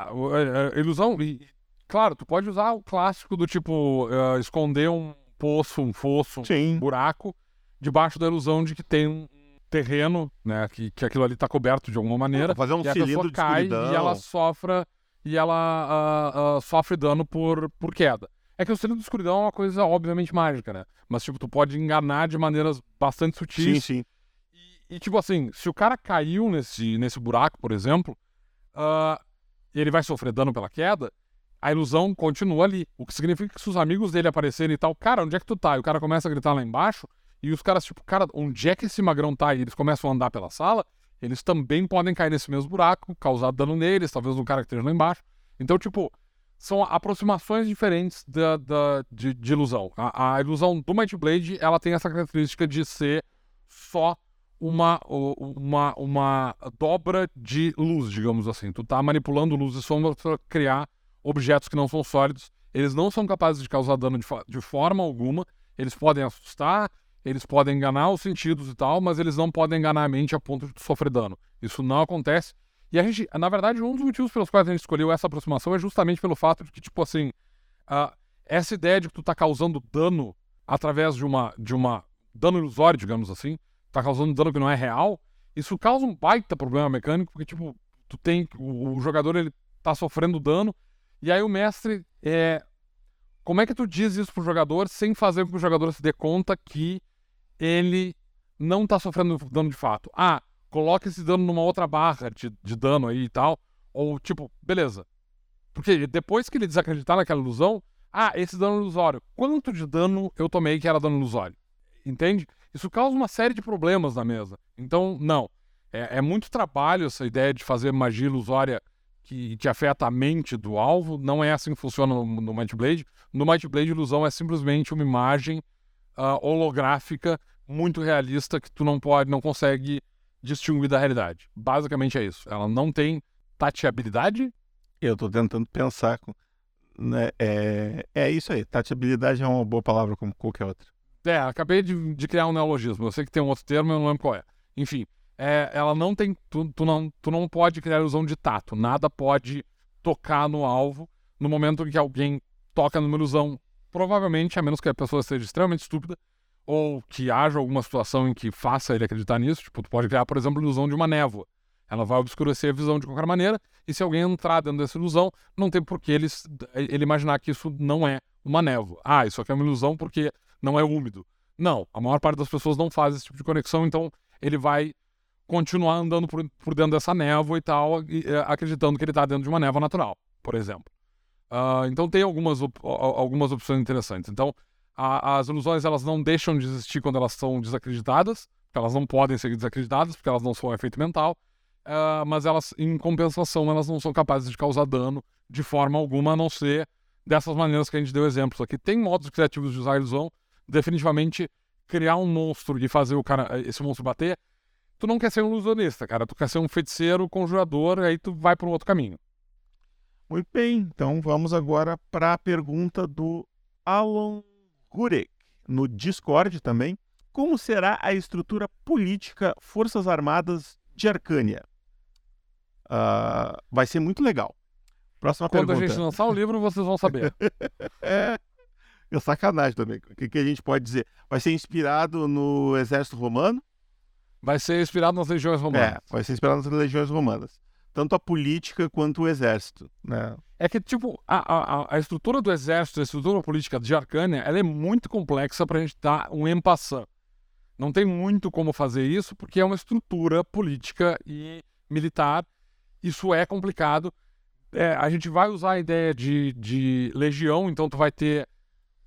ilusão. e- e, claro, tu pode usar o clássico do tipo eh, esconder um poço, um fosso, um Sim. buraco debaixo da ilusão de que tem um terreno, né? Que, que aquilo ali está coberto de alguma maneira. fazer um e cilindro de cai escuridão. e ela sofre e ela ah, ah, sofre dano por, por queda. É que o cilindro de escuridão é uma coisa obviamente mágica, né? Mas tipo, tu pode enganar de maneiras bastante sutis. Sim, sim. E, e, tipo assim, se o cara caiu nesse, nesse buraco, por exemplo, e ele vai sofrer dano pela queda, a ilusão continua ali. O que significa que se os amigos dele aparecerem e tal, cara, onde é que tu tá? E o cara começa a gritar lá embaixo, e os caras, tipo, cara, onde é que esse magrão tá? E eles começam a andar pela sala, eles também podem cair nesse mesmo buraco, causar dano neles, talvez no cara que esteja lá embaixo. Então, tipo, são aproximações diferentes da, da- de, de ilusão. A, a ilusão do Might Blade, ela tem essa característica de ser só uma, uma, uma dobra de luz, digamos assim. Tu tá manipulando luz e sombra para criar objetos que não são sólidos. Eles não são capazes de causar dano de, de forma alguma. Eles podem assustar, eles podem enganar os sentidos e tal, mas eles não podem enganar a mente a ponto de sofrer dano. Isso não acontece. E a gente, na verdade, um dos motivos pelos quais a gente escolheu essa aproximação é justamente pelo fato de que, tipo assim, ah, essa ideia de que tu tá causando dano através de uma, de uma dano ilusório, digamos assim, tá causando dano que não é real, isso causa um baita problema mecânico, porque, tipo, tu tem, o, o jogador, ele tá sofrendo dano, e aí o mestre, é, como é que tu diz isso pro jogador sem fazer com que o jogador se dê conta que ele não tá sofrendo dano de fato? Ah, coloca esse dano numa outra barra de, de dano aí e tal, ou tipo, beleza. Porque depois que ele desacreditar naquela ilusão, ah, esse dano ilusório, quanto de dano eu tomei que era dano ilusório? Entende? Isso causa uma série de problemas na mesa. Então, não. É, é muito trabalho essa ideia de fazer magia ilusória que te afeta a mente do alvo. Não é assim que funciona no, no Might Blade. No Might Blade, ilusão é simplesmente uma imagem ah, holográfica muito realista que tu não pode, não consegue distinguir da realidade. Basicamente é isso. Ela não tem tateabilidade. Eu tô tentando pensar. Né, é, é isso aí. Tateabilidade é uma boa palavra como qualquer outra. É, acabei de, de criar um neologismo. Eu sei que tem um outro termo, eu não lembro qual é. Enfim, é, ela não tem. Tu, tu não, tu não pode criar ilusão de tato. Nada pode tocar no alvo no momento em que alguém toca numa ilusão. Provavelmente, a menos que a pessoa seja extremamente estúpida, ou que haja alguma situação em que faça ele acreditar nisso. Tipo, tu pode criar, por exemplo, a ilusão de uma névoa. Ela vai obscurecer a visão de qualquer maneira, e se alguém entrar dentro dessa ilusão, não tem por que ele, ele imaginar que isso não é uma névoa. Ah, isso aqui é uma ilusão porque não é úmido. Não, a maior parte das pessoas não faz esse tipo de conexão, então ele vai continuar andando por, por dentro dessa névoa e tal, e, é, acreditando que ele está dentro de uma névoa natural, por exemplo. Uh, então tem algumas, op algumas opções interessantes. Então, a, as ilusões elas não deixam de existir quando elas são desacreditadas, porque elas não podem ser desacreditadas, porque elas não são um efeito mental, uh, mas elas, em compensação, elas não são capazes de causar dano de forma alguma, a não ser dessas maneiras que a gente deu exemplos aqui. Tem modos criativos de usar a ilusão, definitivamente criar um monstro e fazer o cara, esse monstro bater, tu não quer ser um ilusionista, cara. Tu quer ser um feiticeiro, conjurador, aí tu vai para um outro caminho. Muito bem, então vamos agora para a pergunta do Alan Gurek, no Discord também. Como será a estrutura política Forças Armadas de Arcânia? Uh, vai ser muito legal. Próxima Quando pergunta. a gente lançar o livro, vocês vão saber. é, é sacanagem também. O que, que a gente pode dizer? Vai ser inspirado no exército romano? Vai ser inspirado nas legiões romanas. É, vai ser inspirado nas legiões romanas. Tanto a política quanto o exército, né? É que, tipo, a, a, a estrutura do exército, a estrutura política de Arcânia, ela é muito complexa para a gente dar um empassão. Não tem muito como fazer isso, porque é uma estrutura política e militar. Isso é complicado. É, a gente vai usar a ideia de, de legião, então tu vai ter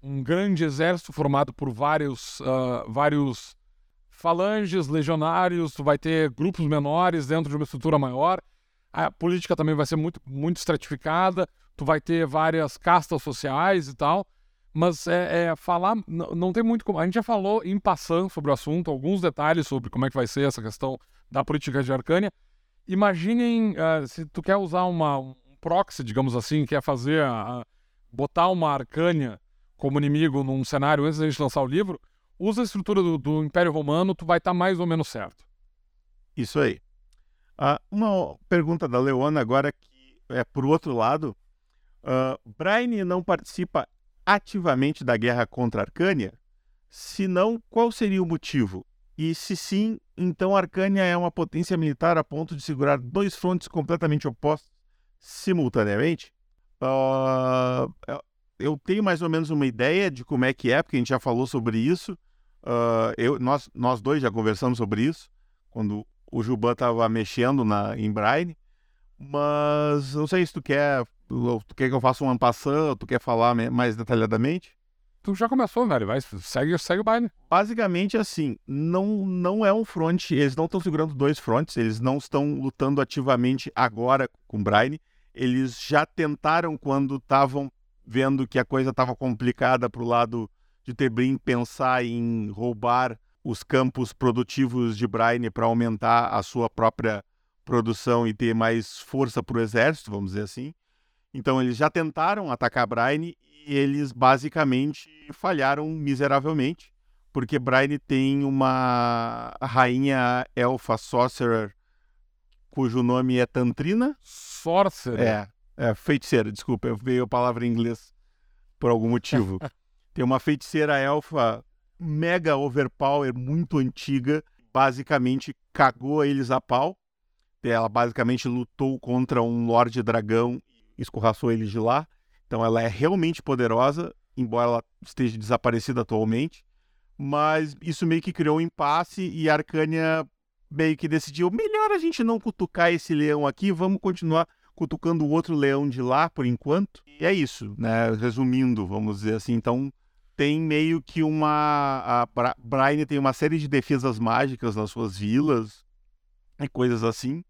um grande exército formado por vários, uh, vários falanges, legionários, tu vai ter grupos menores dentro de uma estrutura maior. A política também vai ser muito, muito estratificada, tu vai ter várias castas sociais e tal. Mas é, é falar, não, não, tem muito como. A gente já falou em passando sobre o assunto, alguns detalhes sobre como é que vai ser essa questão da política de Arcânia. Imaginem uh, se tu quer usar uma, um proxy, digamos assim, quer fazer, a, a, botar uma Arcânia como inimigo num cenário antes da gente lançar o livro, usa a estrutura do, do Império Romano, tu vai estar tá mais ou menos certo. Isso aí. Uh, uma pergunta da Leona agora que é por outro lado. Uh, não participa ativamente da guerra contra Arcânia? Se não, qual seria o motivo? E se sim, então Arcânia é uma potência militar a ponto de segurar dois frontes completamente opostos simultaneamente? Uh, eu tenho mais ou menos uma ideia de como é que é, porque a gente já falou sobre isso. Uh, eu, nós, nós dois já conversamos sobre isso, quando o Juban estava mexendo na, em Braille. Mas não sei se tu quer, tu quer que eu faça um ampassão, tu quer falar mais detalhadamente? Tu já começou, velho. Vai, segue, segue o baile. Basicamente assim, não, não é um front, eles não estão segurando dois frontes, eles não estão lutando ativamente agora com Braine. Eles já tentaram quando estavam vendo que a coisa estava complicada para o lado de Tebrim pensar em roubar os campos produtivos de Braine para aumentar a sua própria produção e ter mais força para o exército, vamos dizer assim. Então eles já tentaram atacar Braine e eles basicamente falharam miseravelmente, porque Braine tem uma rainha elfa sorcerer cujo nome é Tantrina. Sorcerer? É, é feiticeira, desculpa, veio a palavra em inglês por algum motivo. tem uma feiticeira elfa mega overpower, muito antiga, basicamente cagou eles a pau. Ela basicamente lutou contra um Lorde Dragão e escorraçou eles de lá. Então ela é realmente poderosa, embora ela esteja desaparecida atualmente. Mas isso meio que criou um impasse e a Arcânia meio que decidiu: melhor a gente não cutucar esse leão aqui, vamos continuar cutucando o outro leão de lá por enquanto. E é isso, né? Resumindo, vamos dizer assim. Então tem meio que uma. A Brian tem uma série de defesas mágicas nas suas vilas e coisas assim,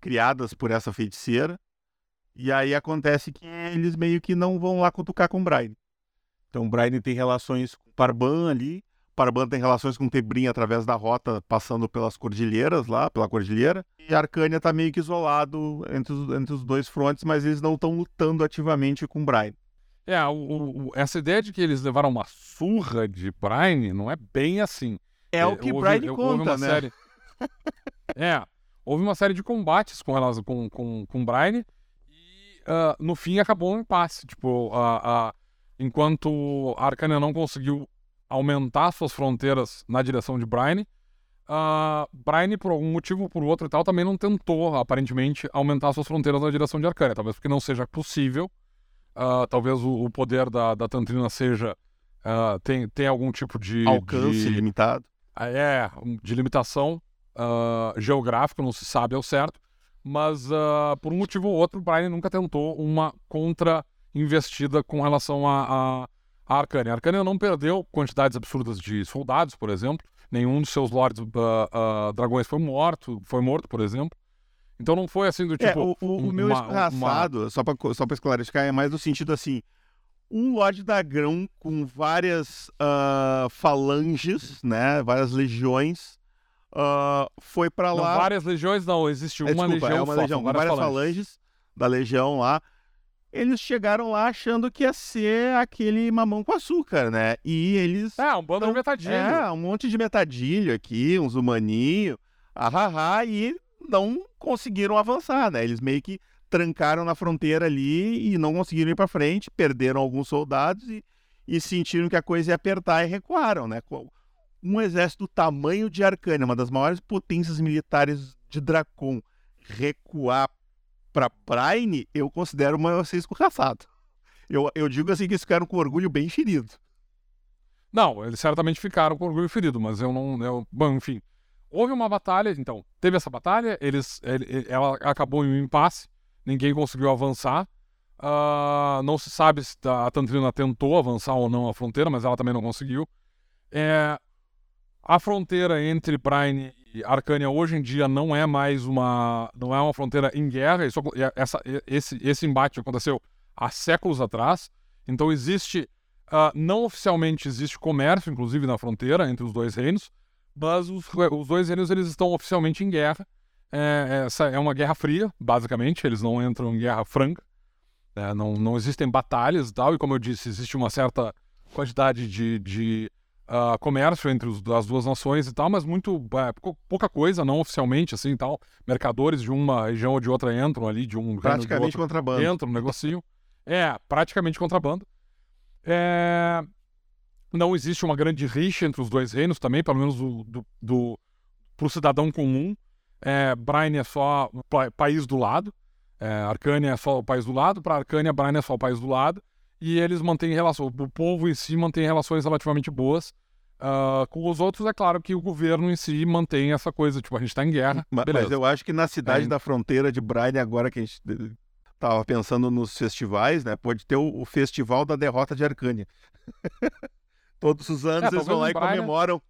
criadas por essa feiticeira. E aí acontece que eles meio que não vão lá cutucar com o Brian. Então o Brian tem relações com Parban ali. Parban tem relações com Tebrim através da rota, passando pelas cordilheiras lá, pela cordilheira. E Arcânia tá meio que isolado entre os, entre os dois frontes, mas eles não estão lutando ativamente com o Brian. É, o, o, essa ideia de que eles levaram uma surra de Brian não é bem assim. É, é o que houve, Brian conta, né? Série... é, houve uma série de combates com elas, com, com, com Brian, e uh, no fim acabou um impasse. Tipo, uh, uh, enquanto a Arcana não conseguiu aumentar suas fronteiras na direção de Brian, uh, Brian, por algum motivo ou por outro e tal, também não tentou, aparentemente, aumentar suas fronteiras na direção de Arcânia. Talvez porque não seja possível Uh, talvez o, o, poder da, da Tantrina seja uh, tem, tem algum tipo de. Alcance de, limitado. É, de limitação uh, geográfica, não se sabe ao certo. Mas uh, por um motivo ou outro, o Brian nunca tentou uma contra-investida com relação a, a, a Arcânia. A Arcânia não perdeu quantidades absurdas de soldados, por exemplo. Nenhum dos seus lords dragões foi morto, foi morto, por exemplo. Então não foi assim do É, tipo. o, o, o meu uma- escorraçado, só, pra, só pra esclarecer, é mais no sentido assim: um Lorde Dragão com várias ah, falanges, né? Várias legiões, ah, foi pra Não, lá. várias legiões não, existe É, uma desculpa, legião é uma só, legião, com várias falanges. falanges da legião lá. Eles chegaram lá achando que ia ser aquele mamão com açúcar, né? E eles. É, um bando Não, de metadinho. É, um monte de metadilho aqui, uns humaninhos, ahahá, e não conseguiram avançar, né? Eles meio que trancaram na fronteira ali e não conseguiram ir pra frente, perderam alguns soldados e, e sentiram que a coisa ia apertar e recuaram, né? Um exército do tamanho de Arcânia, uma das maiores potências militares de Dracon, recuar pra Prime, eu considero uma ser escorraçado. Eu, eu digo assim que eles ficaram com orgulho bem ferido. Não, eles certamente ficaram com orgulho ferido, mas eu não. Eu, bom, enfim. Houve uma batalha, então, teve essa batalha, eles, ele- ela acabou em um impasse, ninguém conseguiu avançar. Ah, não se sabe se a Tantrina tentou avançar ou não a fronteira, mas ela também não conseguiu. É, a fronteira entre Brine e Arcânia hoje em dia não é mais uma não é uma fronteira em guerra. Isso, essa, esse, esse embate aconteceu há séculos atrás. Então existe ah, não oficialmente existe comércio, inclusive na fronteira entre os dois reinos, mas os, os dois reinos eles estão oficialmente em guerra. É, essa é uma guerra fria, basicamente. Eles não entram em guerra franca. né, não, não existem batalhas e tal. E como eu disse, existe uma certa quantidade de, de ah, comércio entre os- as duas nações e tal, mas muito é, pou- pouca coisa, não oficialmente assim e tal. Mercadores de uma região ou de outra entram ali, de um Praticamente outro contrabando. entram, negociam. É, praticamente contrabando. É, Não existe uma grande rixa entre os dois reinos também, pelo menos do, do, do, pro cidadão comum. É, Brine é só o pa- país do lado. É, Arcânia é só o país do lado. Para Arcânia, Brine é só o país do lado. E eles mantêm relação. O povo em si mantém relações relativamente boas. Ah, com os outros, é claro que o governo em si mantém essa coisa, tipo, a gente tá em guerra. Ma- beleza. Mas eu acho que na cidade Aí- da fronteira de Brine, agora que a gente eh, tava pensando nos festivais, né? Pode ter o, o Festival da Derrota de Arcânia. Todos os anos É, eles vão lá e Brine- comemoram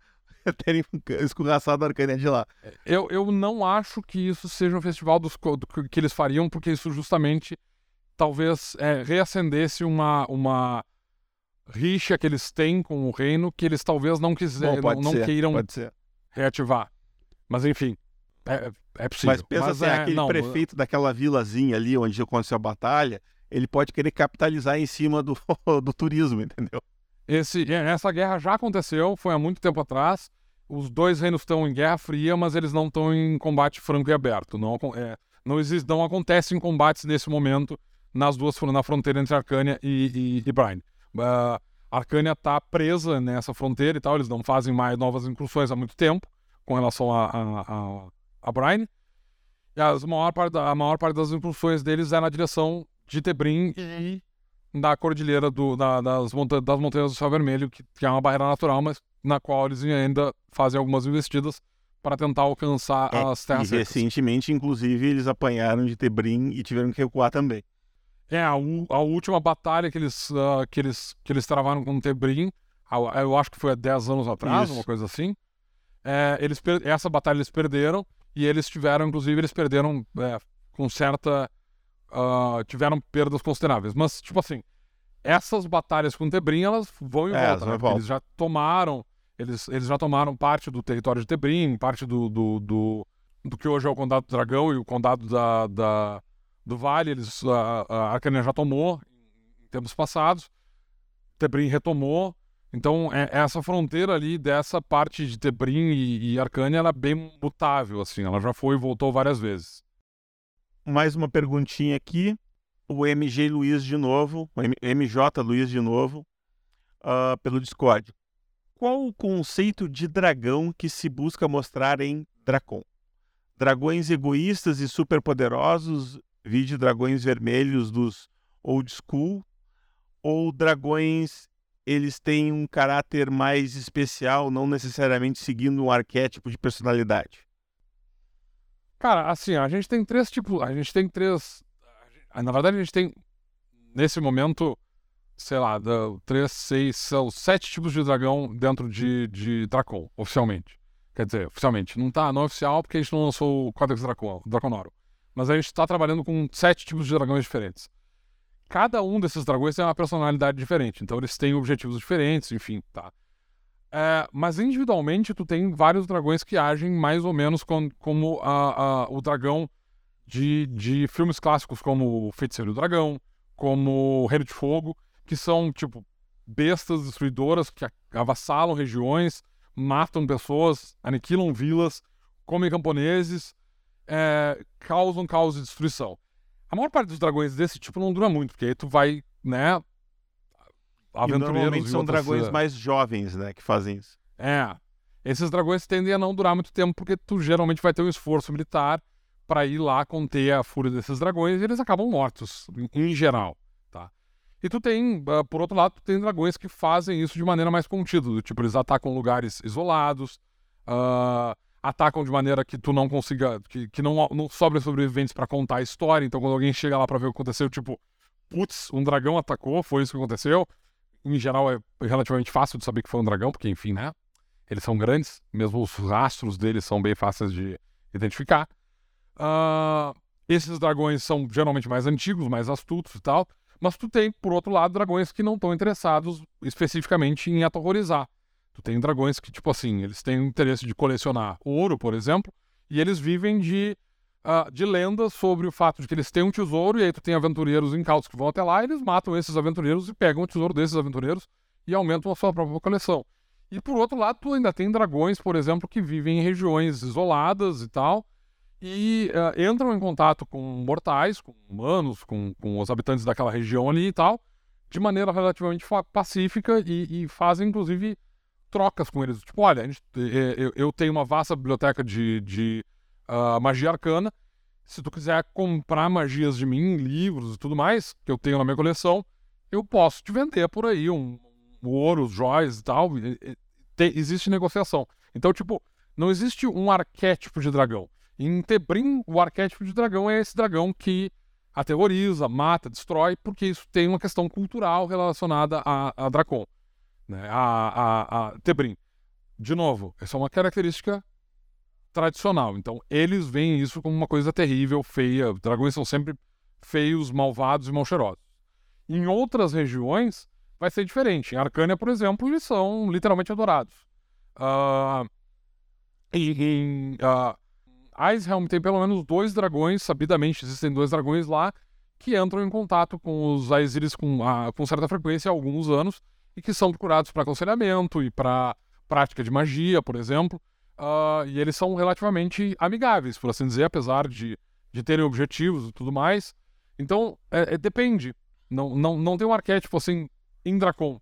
terem escorraçado a de lá. Eu, eu não acho que isso seja um festival dos, do que eles fariam, porque isso justamente talvez é, reacendesse uma, uma rixa que eles têm com o reino que eles talvez não, quiser, Bom, pode não, não ser, queiram reativar. Mas enfim, é, é possível. Mas pensa assim, é, aquele não, prefeito daquela vilazinha ali onde aconteceu a batalha, ele pode querer capitalizar em cima do, do turismo, entendeu? Esse, é, essa guerra já aconteceu, foi há muito tempo atrás. Os dois reinos estão em guerra fria, mas eles não estão em combate franco e aberto. Não, é, não, existe, não acontecem combates nesse momento nas duas na fronteira entre Arcânia e, e, e Brine. Ah, Arcânia está presa nessa fronteira e tal, eles não fazem mais novas incursões há muito tempo com relação a, a, a, a Brine. E as maior parte, a maior parte das incursões deles é na direção de Tebrim e da cordilheira do, da- das, monta das montanhas do Céu Vermelho, que, que é uma barreira natural, mas na qual eles ainda fazem algumas investidas para tentar alcançar É, as E terras secas. recentemente, inclusive, eles apanharam de Tebrim e tiveram que recuar também. É, a, a última batalha que eles, ah, que eles, que eles travaram com Tebrim, eu acho que foi há 10 anos atrás, Isso. uma coisa assim. É, eles essa batalha eles perderam, e eles tiveram, inclusive, eles perderam é, com certa. Ah, tiveram perdas consideráveis. Mas, tipo assim, essas batalhas com Tebrim, elas vão e É, voltam, né? Eles já tomaram. Eles, eles já tomaram parte do território de Tebrim, parte do, do, do, do que hoje é o Condado do Dragão e o Condado da, da, do Vale. Eles, a, a Arcânia já tomou em tempos passados. Tebrim retomou. Então, é, essa fronteira ali dessa parte de Tebrim e, e Arcânia, ela é bem mutável, assim. Ela já foi e voltou várias vezes. Mais uma perguntinha aqui. O MG Luiz de novo, o MJ Luiz de novo, ah, pelo Discord. Qual o conceito de dragão que se busca mostrar em Dracon? Dragões egoístas e superpoderosos, vide dragões vermelhos dos old school, ou dragões eles têm um caráter mais especial, não necessariamente seguindo um arquétipo de personalidade? Cara, assim, a gente tem três tipos. A gente tem três. Na verdade, a gente tem, nesse momento, sei lá, três, seis, são sete tipos de dragão dentro de, de Dracon, oficialmente. Quer dizer, oficialmente. Não tá não é oficial porque a gente não lançou o Codex Dracon, Draconoro. Mas a gente está trabalhando com sete tipos de dragões diferentes. Cada um desses dragões tem uma personalidade diferente, então eles têm objetivos diferentes, enfim, tá. É, mas individualmente tu tem vários dragões que agem mais ou menos com, como a, a, o dragão de, de filmes clássicos como o Feiticeiro do Dragão, como o Reino de Fogo, que são tipo bestas destruidoras que avassalam regiões, matam pessoas, aniquilam vilas, comem camponeses, é, causam caos e destruição. A maior parte dos dragões desse tipo não dura muito, porque aí tu vai, né, aventureiros. E normalmente são dragões mais jovens, né, que fazem isso. É. Esses dragões tendem a não durar muito tempo porque tu geralmente vai ter um esforço militar para ir lá conter a fúria desses dragões e eles acabam mortos, em geral, tá? E tu tem, uh, por outro lado, tu tem dragões que fazem isso de maneira mais contida, tipo, eles atacam lugares isolados, uh, atacam de maneira que tu não consiga, que, que não, não sobre sobreviventes para contar a história, então quando alguém chega lá para ver o que aconteceu, tipo, putz, um dragão atacou, foi isso que aconteceu, em geral, é relativamente fácil de saber que foi um dragão, porque, enfim, né? Eles são grandes, mesmo os rastros deles são bem fáceis de identificar. Uh, esses dragões são geralmente mais antigos, mais astutos e tal. Mas tu tem, por outro lado, dragões que não estão interessados especificamente em aterrorizar. Tu tem dragões que, tipo assim, eles têm interesse de colecionar ouro, por exemplo, e eles vivem de uh, de lendas sobre o fato de que eles têm um tesouro e aí tu tem aventureiros incautos que vão até lá e eles matam esses aventureiros e pegam o tesouro desses aventureiros e aumentam a sua própria coleção. E por outro lado, tu ainda tem dragões, por exemplo, que vivem em regiões isoladas e tal, e uh, entram em contato com mortais, com humanos, com, com os habitantes daquela região ali e tal, de maneira relativamente pacífica e, e, fazem, inclusive, trocas com eles. Tipo, olha, gente, eu, eu, tenho uma vasta biblioteca de, de magia arcana. Se tu quiser comprar magias de mim, livros e tudo mais, que eu tenho na minha coleção, eu posso te vender por aí um, um ouro, joias e tal. E, e, te, existe negociação. Então, tipo, não existe um arquétipo de dragão. Em Tebrim, o arquétipo de dragão é esse dragão que aterroriza, mata, destrói, porque isso tem uma questão cultural relacionada a, a Dracon, né? a, a, a Tebrim. De novo, essa é uma característica tradicional. Então, eles veem isso como uma coisa terrível, feia. Dragões são sempre feios, malvados e mal cheirosos. Em outras regiões, vai ser diferente. Em Arcânia, por exemplo, eles são literalmente adorados. Uh, e em uh, Icehelm tem pelo menos dois dragões, sabidamente existem dois dragões lá, que entram em contato com os Aesiris com, uh, com certa frequência há alguns anos e que são procurados para aconselhamento e para prática de magia, por exemplo. Uh, e eles são relativamente amigáveis, por assim dizer, apesar de, de terem objetivos e tudo mais. Então, é, é, depende. Não, não, não tem um arquétipo assim em Dracon.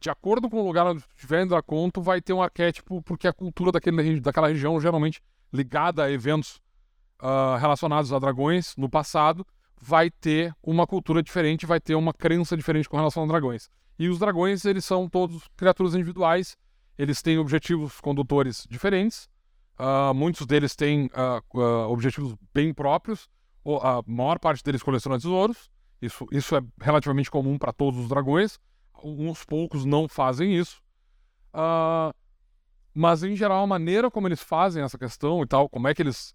De acordo com o lugar onde estiver em Dracon, tu vai ter um arquétipo, porque a cultura daquele, daquela região, geralmente ligada a eventos uh, relacionados a dragões no passado, vai ter uma cultura diferente, vai ter uma crença diferente com relação a dragões. E os dragões, eles são todos criaturas individuais eles têm objetivos condutores diferentes. Uh, muitos deles têm uh, uh, objetivos bem próprios. A maior parte deles coleciona tesouros. Isso, isso é relativamente comum para todos os dragões. Uns poucos não fazem isso. mas, em geral, a maneira como eles fazem essa questão e tal, como é que eles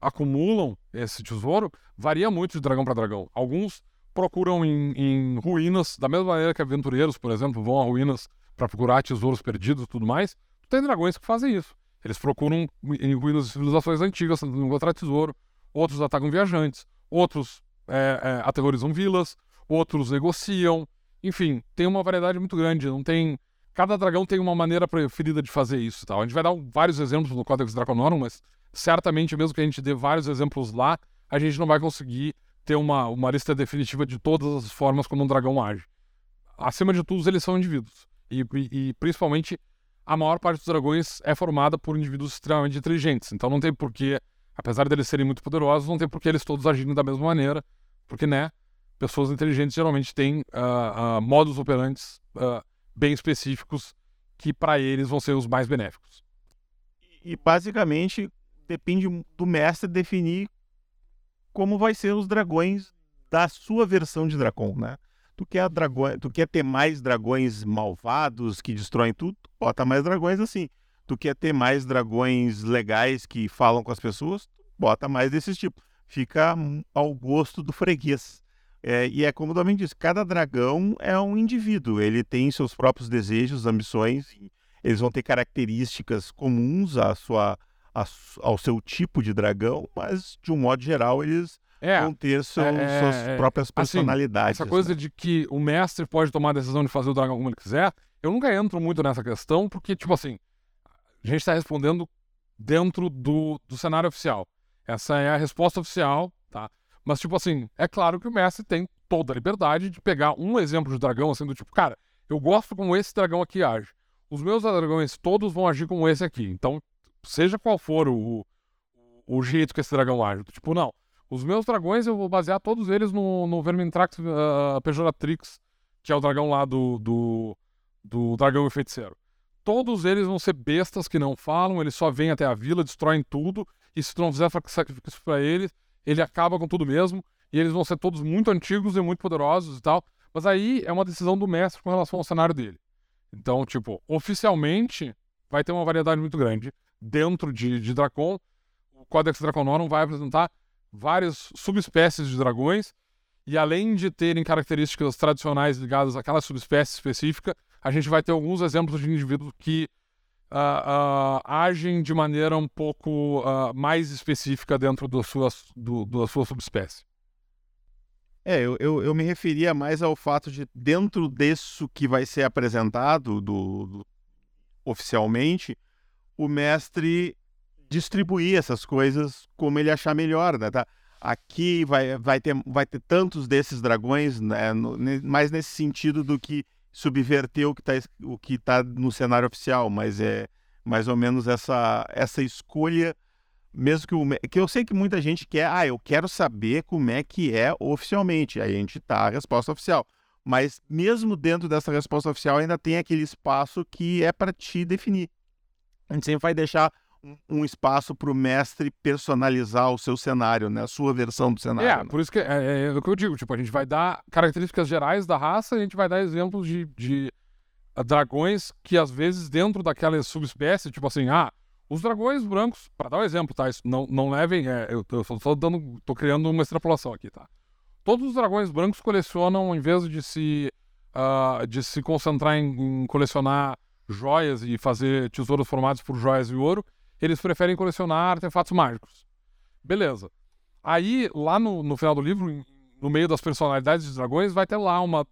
acumulam esse tesouro, varia muito de dragão para dragão. Alguns procuram em, em ruínas, da mesma maneira que aventureiros, por exemplo, vão a ruínas para procurar tesouros perdidos e tudo mais, tem dragões que fazem isso. Eles procuram em ruínas de civilizações antigas, tentando encontrar tesouro, outros atacam viajantes, outros é, é, aterrorizam vilas, outros negociam, enfim, tem uma variedade muito grande, não tem... Cada dragão tem uma maneira preferida de fazer isso tal. A gente vai dar vários exemplos no Codex Draconorum, mas certamente mesmo que a gente dê vários exemplos lá, a gente não vai conseguir ter uma, uma lista definitiva de todas as formas como um dragão age. Acima de tudo, eles são indivíduos. E, e, principalmente a maior parte dos dragões é formada por indivíduos extremamente inteligentes. Então não tem porquê, apesar deles serem muito poderosos, não tem porquê eles todos agirem da mesma maneira, porque, né, pessoas inteligentes geralmente têm uh, uh, modos operantes uh, bem específicos que para eles vão ser os mais benéficos. E basicamente depende do mestre definir como vai ser os dragões da sua versão de Dracon, né? Tu quer, dragões, tu quer ter mais dragões malvados que destroem tudo? Bota mais dragões assim. Tu quer ter mais dragões legais que falam com as pessoas? Bota mais desses tipos. Fica ao gosto do freguês. É, e é como o Domin disse, cada dragão é um indivíduo, ele tem seus próprios desejos, ambições, eles vão ter características comuns à sua, à, ao seu tipo de dragão, mas de um modo geral eles é, vão ter seus, é, suas é, próprias personalidades. Assim, essa coisa né? de que o mestre pode tomar a decisão de fazer o dragão como ele quiser, eu nunca entro muito nessa questão, porque, tipo assim, a gente está respondendo dentro do, do cenário oficial. Essa é a resposta oficial, tá? Mas, tipo assim, é claro que o mestre tem toda a liberdade de pegar um exemplo de dragão, assim, do tipo, cara, eu gosto como esse dragão aqui age. Os meus dragões todos vão agir como esse aqui. Então, seja qual for o, o jeito que esse dragão age. Tipo, não. Os meus dragões eu vou basear todos eles no, no Vermintrax uh, Pejoratrix, que é o dragão lá do, do, do dragão e feiticeiro. Todos eles vão ser bestas que não falam, eles só vêm até a vila, destroem tudo, e se tu não fizer sacrifício para eles, ele acaba com tudo mesmo, e eles vão ser todos muito antigos e muito poderosos e tal. Mas aí é uma decisão do mestre com relação ao cenário dele. Então, tipo, oficialmente vai ter uma variedade muito grande. Dentro de, de Dracon, o Codex Draconorum vai apresentar várias subespécies de dragões, e além de terem características tradicionais ligadas àquela subespécie específica, a gente vai ter alguns exemplos de indivíduos que uh, uh, agem de maneira um pouco uh, mais específica dentro do sua, do, da sua subespécie. É, eu, eu, eu, me referia mais ao fato de, dentro disso que vai ser apresentado do, do, oficialmente, o mestre distribuir essas coisas como ele achar melhor, né? Tá? Aqui vai, vai, ter, vai ter tantos desses dragões, né? no, mais nesse sentido do que subverter o que está tá no cenário oficial, mas é mais ou menos essa essa escolha mesmo que o que eu sei que muita gente quer, ah, eu quero saber como é que é oficialmente. Aí a gente tá a resposta oficial. Mas mesmo dentro dessa resposta oficial ainda tem aquele espaço que é para te definir. A gente sempre vai deixar um, espaço para o mestre personalizar o seu cenário, né? A sua versão do cenário. É, né? por isso que é, é, é, o que eu digo. Tipo, a gente vai dar características gerais da raça e a gente vai dar exemplos de, de uh, dragões que, às vezes, dentro daquela subespécie, tipo assim, ah, os dragões brancos, para dar um exemplo, tá? Isso não, não levem. É, eu, eu só dando, tô criando uma extrapolação aqui, tá? Todos os dragões brancos colecionam, em vez de se, uh, de se concentrar em, em colecionar joias e fazer tesouros formados por joias e ouro, eles preferem colecionar artefatos mágicos. Beleza. Aí, lá no, no final do livro, no meio das personalidades dos dragões, vai ter lá uma,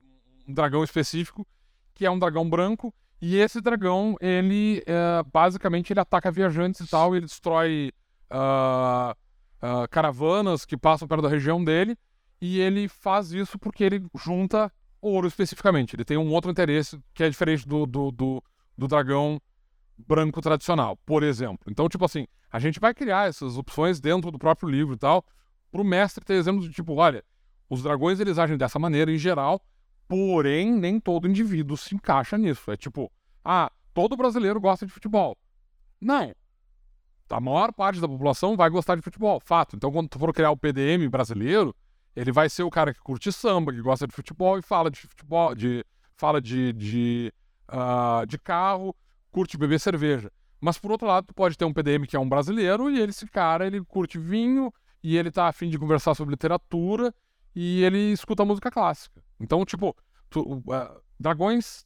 um dragão específico, que é um dragão branco, e esse dragão, ele é, basicamente ele ataca viajantes e tal, ele destrói uh, uh, caravanas que passam perto da região dele, e ele faz isso porque ele junta ouro especificamente. Ele tem um outro interesse que é diferente do, do, do, do dragão branco tradicional, por exemplo. Então, tipo assim, a gente vai criar essas opções dentro do próprio livro e tal, para o mestre ter exemplos de tipo, olha, os dragões eles agem dessa maneira em geral, porém nem todo indivíduo se encaixa nisso. É tipo, ah, todo brasileiro gosta de futebol. Não. A maior parte da população vai gostar de futebol, fato. Então, quando tu for criar o PDM brasileiro, ele vai ser o cara que curte samba, que gosta de futebol e fala de futebol, de fala de, de, uh, de carro, curte beber cerveja. Mas por outro lado, tu pode ter um PDM que é um brasileiro e ele, esse cara, ele curte vinho e ele tá afim de conversar sobre literatura e ele escuta música clássica. Então, tipo, tu, uh, dragões.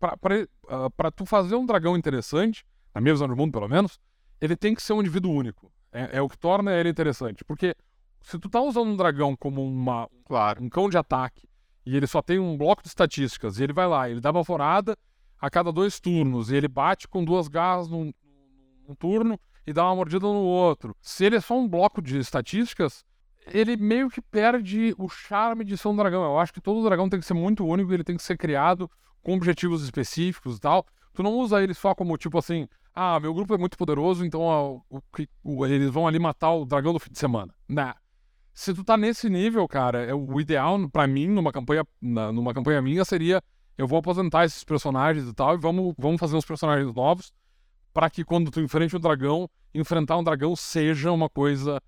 para uh, tu fazer um dragão interessante, na minha visão do mundo pelo menos, ele tem que ser um indivíduo único. É, é, o que torna ele interessante. Porque se tu tá usando um dragão como uma, claro, um cão de ataque e ele só tem um bloco de estatísticas e ele vai lá, ele dá uma forada a cada dois turnos. E ele bate com duas garras num, num turno e dá uma mordida no outro. Se ele é só um bloco de estatísticas, ele meio que perde o charme de ser um dragão. Eu acho que todo dragão tem que ser muito único, ele tem que ser criado com objetivos específicos e tal. Tu não usa ele só como tipo assim, ah, meu grupo é muito poderoso, então ó, o, o, eles vão ali matar o dragão do fim de semana. Não. Se tu tá nesse nível, cara, é o ideal para mim numa campanha, na, numa campanha minha seria eu vou aposentar esses personagens e tal e vamos, vamos fazer uns personagens novos para que quando tu enfrente um dragão, enfrentar um dragão seja uma coisa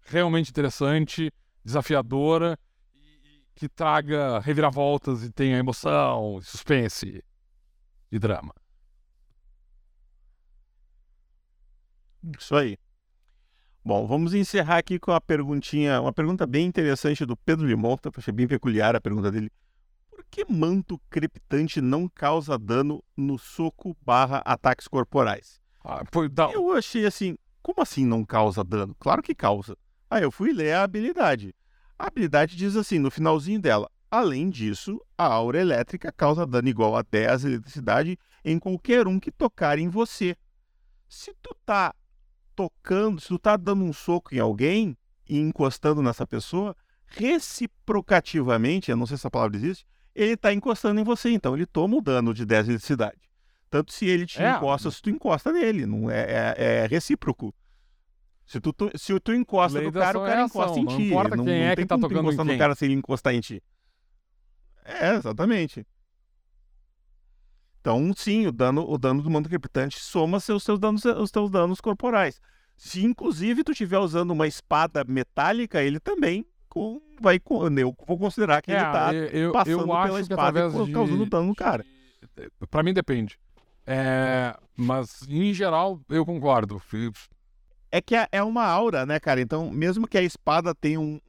realmente interessante, desafiadora e que traga reviravoltas e tenha emoção, suspense e drama. Isso aí. Bom, vamos encerrar aqui com a perguntinha, uma pergunta bem interessante do Pedro Limonta, achei bem peculiar a pergunta dele. Por que manto crepitante não causa dano no soco barra ataques corporais? Ah. Eu achei assim, como assim não causa dano? Claro que causa. Aí eu fui ler a habilidade. A habilidade diz assim, no finalzinho dela, além disso, a aura elétrica causa dano igual a 10 eletricidade em qualquer um que tocar em você. Se tu tá tocando, se tu tá dando um soco em alguém e encostando nessa pessoa, reciprocativamente, eu não sei se essa palavra existe, ele tá encostando em você, então ele toma o dano de 10 de eletricidade. Tanto se ele te É. encosta, se tu encosta nele, não é, é, é recíproco. Se tu, tu- se tu encosta Lei no cara, o é cara ação, encosta em não ti. importa não, quem não é tem que tá tocando encostar no cara se ele encostar em ti. É, exatamente. Então, sim, o dano, o dano do manto crepitante soma seus, seus danos, os teus danos corporais. Se inclusive tu estiver usando uma espada metálica, ele também vai eu vou considerar que ele tá eu, passando eu pela acho que espada e de, causando dano no cara. Pra mim depende. É, mas em geral eu concordo. É que é- é uma aura, né, cara? Então, mesmo que a espada tenha um,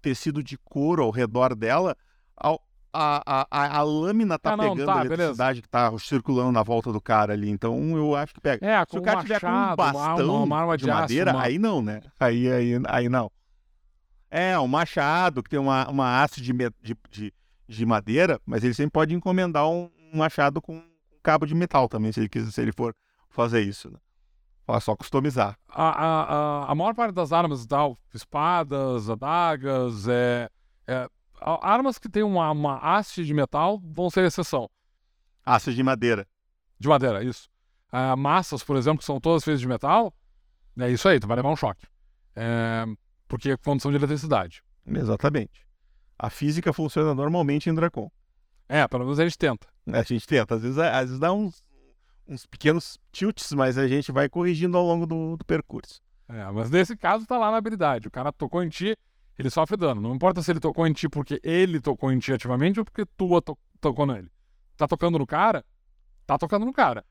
tecido de couro ao redor dela, ao- a, a, a, a lâmina tá Ah, não, pegando tá, a eletricidade que tá circulando na volta do cara ali. Então, eu acho que pega. É, Se o cara um tiver com um machado, uma- bastão uma, arma de, de, aço, madeira, uma- aí não, né? Aí, aí, aí não. É, um machado que tem uma, uma haste de, de, de, de madeira, mas ele sempre pode encomendar um, um machado com um cabo de metal também, se ele quiser, se ele for fazer isso. Né? É só customizar. a, a, a, a maior parte das armas tal, espadas, adagas, é, é, armas que tem uma, uma haste de metal vão ser exceção. Haste de madeira. De madeira, isso. Ah, massas, por exemplo, que são todas feitas de metal, é isso aí, tu vai levar um choque. É, porque é condição de eletricidade. Exatamente. A física funciona normalmente em Dracon. É, pelo menos a gente tenta. A gente tenta, às vezes, às vezes dá uns, uns pequenos tilts, mas a gente vai corrigindo ao longo do, do percurso. É, mas nesse caso tá lá na habilidade. O cara tocou em ti, ele sofre dano. Não importa se ele tocou em ti porque ele tocou em ti ativamente ou porque tu to tocou nele. Tá tocando no cara? Tá tocando no cara.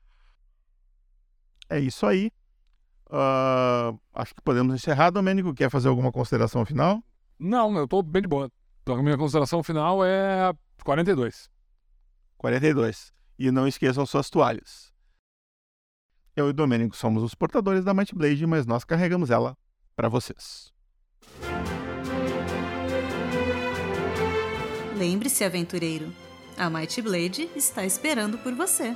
É isso aí. Ah, acho que podemos encerrar. Domênico, quer fazer alguma consideração final? Não, eu tô bem de boa. Então, a minha consideração final é 42. 42. E não esqueçam suas toalhas. Eu e o Domênico somos os portadores da Might Blade, mas nós carregamos ela para vocês. Lembre-se, aventureiro, a Might Blade está esperando por você.